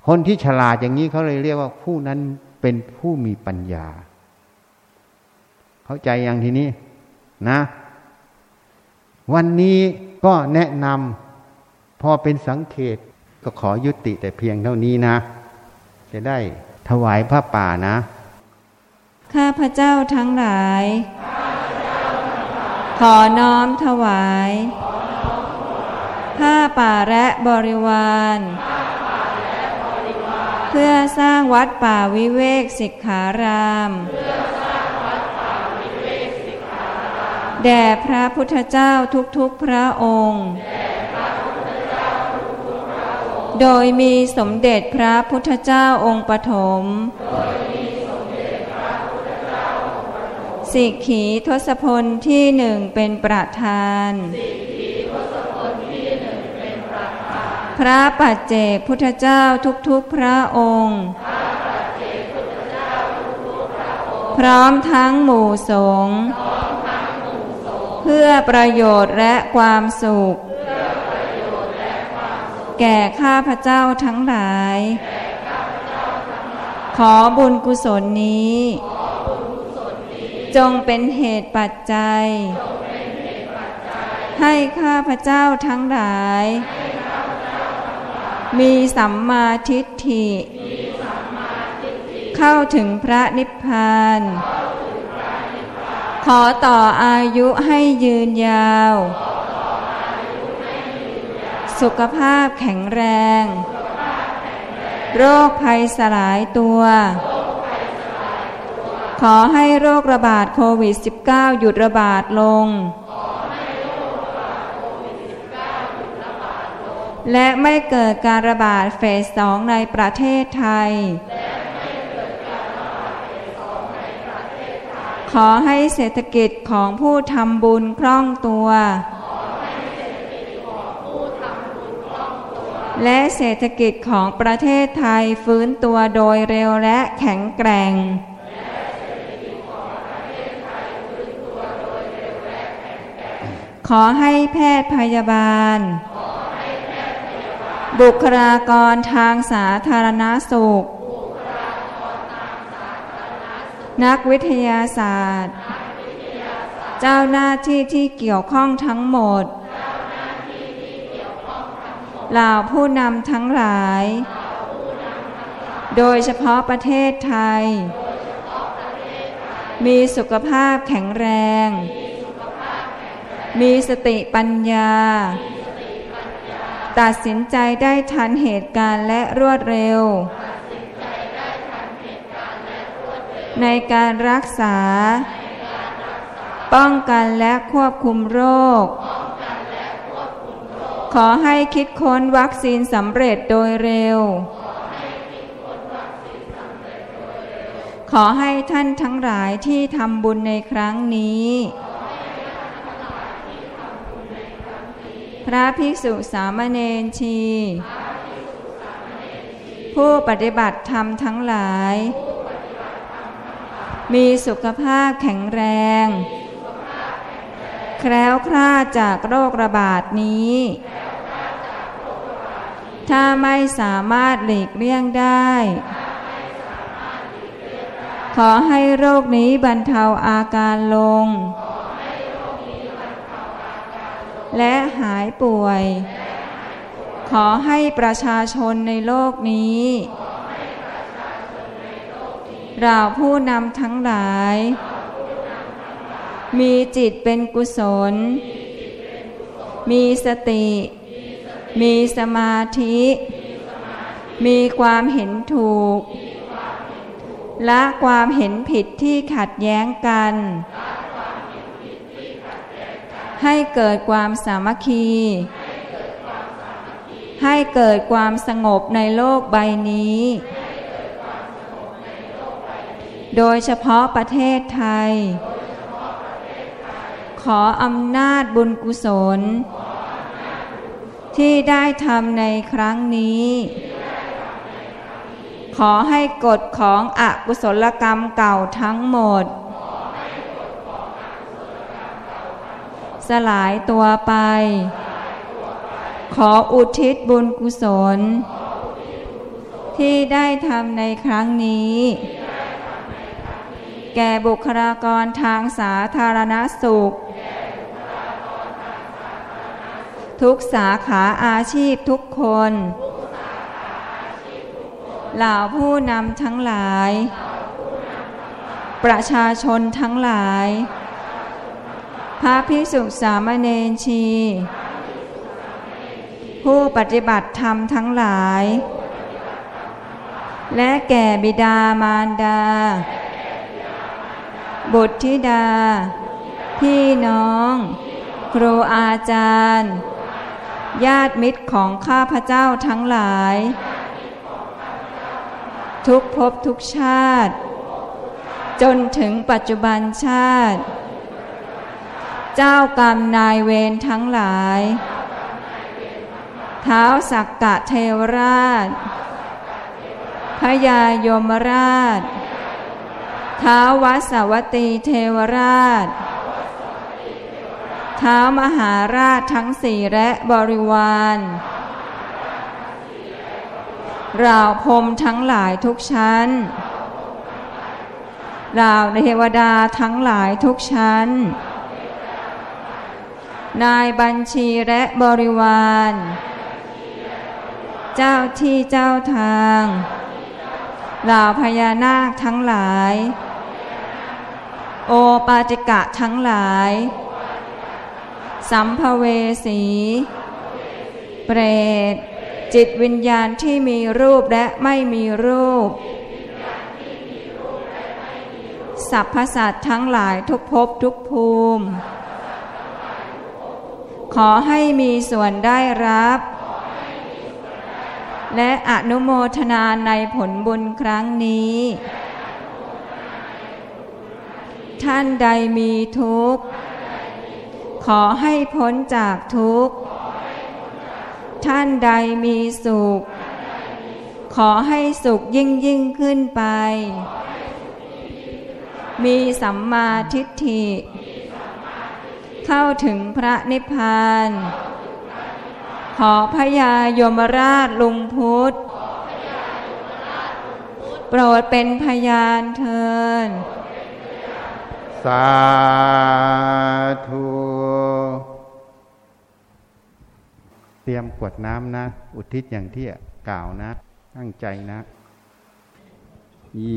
คนที่ฉลาดอย่างนี้เขาเลยเรียกว่าผู้นั้นเป็นผู้มีปัญญา เข้าใจอย่างทีนี้นะ วันนี้ก็แนะนำพอเป็นสังเกตก็ขอยุติแต่เพียงเท่านี้นะ จะได้ถวายผ้าป่านะ ข้าพระเจ้าทั้งหลาย ขอน้อมถวาย ผ้าป่าและบริวาร เพื่อสร้างวัดป่าวิเวกสิกขารามแด่พระพุทธเจ้าทุกๆพระองค์ โดยมีสมเด็จพระพุทธเจ้าองค์ปฐม สิกขีทศพลที่หนึ่งเป็นประธาน พระปัจเจกพุทธเจ้าทุกๆพระองค์ พร้อมทั้งหมู่สงฆ์เพื่อประโยชน์และความสุข แก่ข้าพเจ้าทั้งหลาย ขอบุญกุศลนี้ จงเป็นเหตุปัจจัย ให้ข้าพเจ้าทั้งหลาย มีสัมมาทิฏฐิ เข้าถึงพระนิพพาน ขอต่ออายุให้ยืนยาว สุขภาพแข็งแรง โรคภัยสลายตัว ขอให้โรคระบาดโควิด -19 หยุดระบาดลง และไม่เกิดการระบาดเฟสสองในประเทศไทย ขอให้เศรษฐกิจของผู้ทำบุญคล่องตัว และเศรษฐกิจของประเทศไทยฟื้นตัวโดยเร็วและแข็งแกร่ง ขอให้แพทย์พยาบาล บุคลากรทางสาธารณสุข นักวิทยาศาสตร์ เจ้าหน้าที่ที่เกี่ยวข้องทั้งหมด เหล่าผู้นำทั้งหลาย โดยเฉพาะประเทศไทย มีสุขภาพแข็งแรง มีสติปัญญา ตัดสินใจได้ทันเหตุการณ์และรวดเร็ว ในการรักษา ป้องกันและควบคุมโรค ขอให้คิดค้นวัคซีนสำเร็จโดยเร็วขอให้ท่านทั้งหลายที่ทำบุญในครั้งนี้พ ระภิกษุสามเณรชี ผู้ปฏิบัติธรรมทั้งหลาย มีสุขภาพแข็งแรง แคล้วคลาดจากโรคระบาดนี้ ถ้าไม่สามารถหลีกเลี่ยงได้ ขอให้โรคนี้บรรเทาอาการลง และหายป่วย ขอให้ประชาชนในโลกนี้ เราผู้นำทั้งหลาย มีจิตเป็นกุศล มีสติ มีสมาธิ มีความเห็นถูก และความเห็นผิดที่ขัดแย้งกัน ให้เกิดความสามัคคี ให้เกิดความสงบในโลกใบนี้ โดยเฉพาะประเทศไทย ขออำนาจบุญกุศล ที่ได้ทำในครั้งนี้ ขอให้กฎของอกุศลกรรมเก่าทั้งหมด สลายตัวไป ขออุทิศบุญกุศล ที่ได้ทำในครั้งนี้ แก่บุคลากรทางสาธารณสุข ทุกสาขาอาชีพทุกคนเหล่าผู้นำทั้งหลาย ประชาชนทั้งหลาย พระพิสุสามเณรชี ผู้ปฏิบัติธรรมทั้งหลาย และแก่บิดามารดา บุตรธิดา พี่น้อง ครูอาจารย์ ญาติมิตรของข้าพเจ้าทั้งหลาย ทุกภพทุกชาติ จนถึงปัจจุบันชาติ เจ้ากรรมนายเวรทั้งหลาย เท้าสักกะเทวราช พยายมราช ท้าววัสวตีเทวราช ท้าวมหาราชทั้งสี่และบริวารราวพรมทั้งหลายทุกชั้นราวเทวดาทั้งหลายทุกชั้นน นายบัญชีและบริวาร เจ้าที่เจ้าทางเหล่าพญานาคทั้งหลาย โอปาติกะทั้งหลาย สัมภเวสี เปรต จิตวิญญาณที่มีรูปและไม่มีรูป สัพพสัตว์ทั้งหลายทุกภพทุกภูมิ ขอให้มีส่วนได้รับ และอนุโมทนาในผลบุญครั้งนี้ ท่านใดมีทุกข์ ขอให้พ้นจากทุกข์ ท่านใดมีสุข ขอให้สุขยิ่งยิ่งขึ้นไป มีสัมมาทิฏฐิ เข้าถึงพระนิพพาน ขอพญายมราชลุงพุทธ โปรดเป็นพยานเทินสาธุเตรียมกวดน้ำนะ อุทิศอย่างที่กล่าวนะ ตั้งใจนะ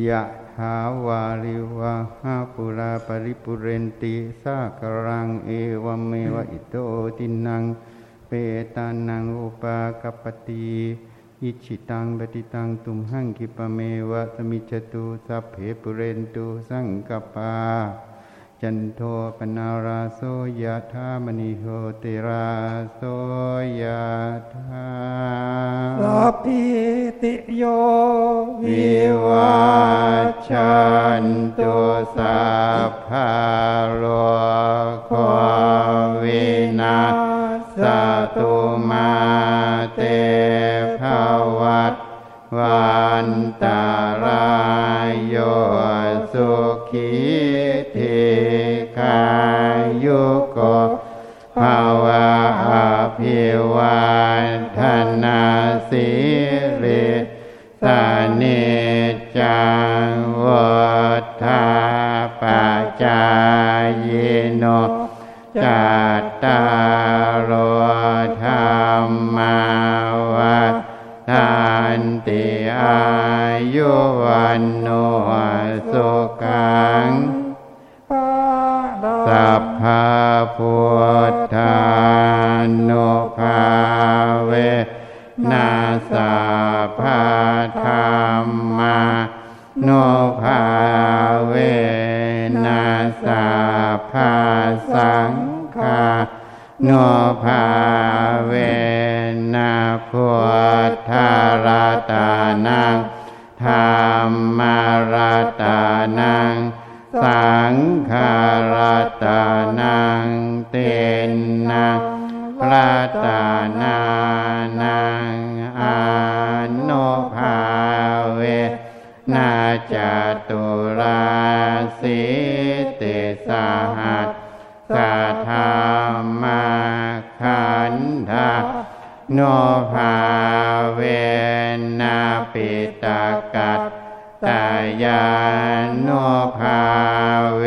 ยะถาวาริวะหาปูรา ปะริปูเรนติสาคะรังเอวะเมวะอิโต ทินนัง เปตานังอุปะกัปปะติอิจฉิตังปัตถิตังตุมหัง ขิปปะเมวะ สะมิชฌะตุสัพเพปูเรนตุสังกัปปา จันโทปัณณะระโสยะถา มะณิโชติระโสยะถาสัพพิติโย วิวัชชันตุสัพพะโลกวินาสตุมาเตภวัตวันตารายโยสุขี โกภาวะอภิวาทนาสิริสานิจังวัฏาปัจจายโนจัตตา สังฆาโนภาเวนะพุทธารตานังธรรมารตานัง สังฆารตานังเตนนัพระตานานังอนุภาเวนาจตุราสิติสาห ทธามาขันธาโนภาเวนะปิตากัตตายาโนภาเว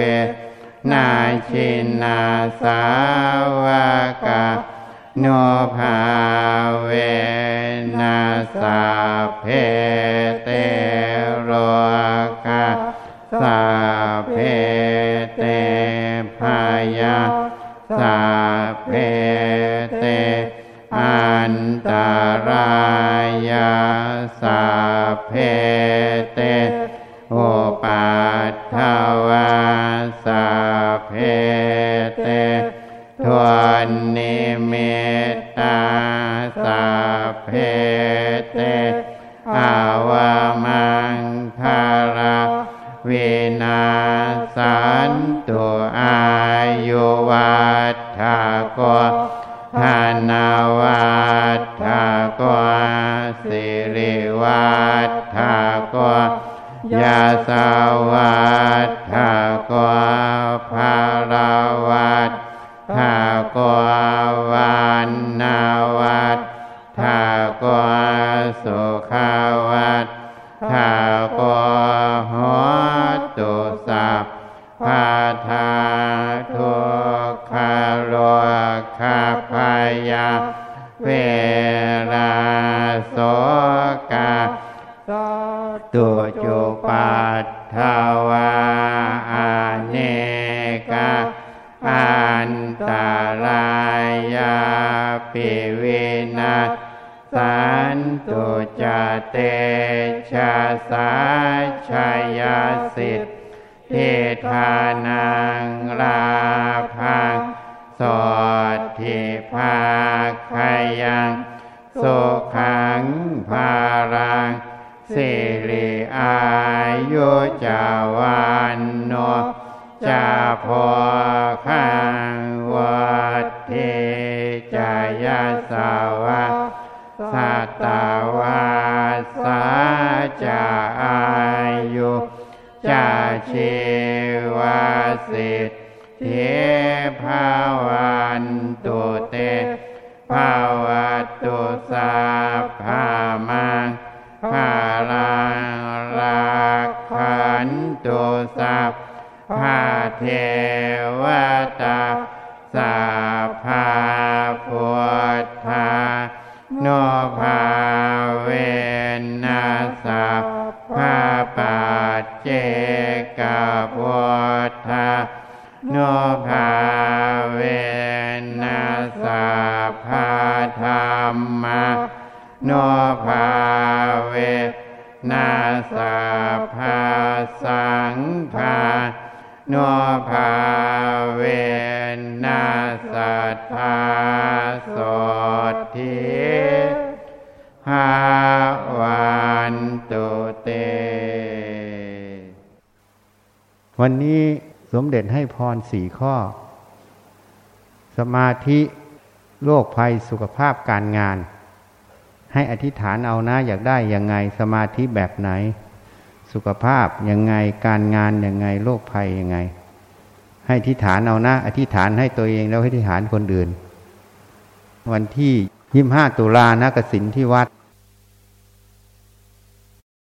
นาชินาสาวกาโนภาเวนัสาเพ สาเพเตโอปัตถวาสาเพเตทวนนิมิตตาสาเพเตอาวามังคาราวินาสันตุ สาวัฏฐโกภาราวัฏฐโกวันนา เตชะสาชยาสิทธิทานังลาพังสดทิภาคยังสุขังภารังสิริอายุจาวันโนจาพ จาอายุจาชีวาสิทธิภาวันตุเตภาวัตตุสาภามังภาลังรักขันตุสัพพาเทวต โนภาเวนาสาภาสังฆาโนภาเวนาสัทธาโสทิหาวันตุเต วันนี้สมเด็จให้พรสี่ข้อ สมาธิโรคภัยสุขภาพการงาน ให้อธิษฐานเอานะอยากได้ยังไงสมาธิแบบไหน สุขภาพยังไงการงานยังไงโรคภัยยังไง ให้อธิษฐานเอานะ อธิษฐานให้ตัวเองแล้วให้อธิษฐานคนอื่น วันที่ยี่ห้าตุลานะกสินที่วัด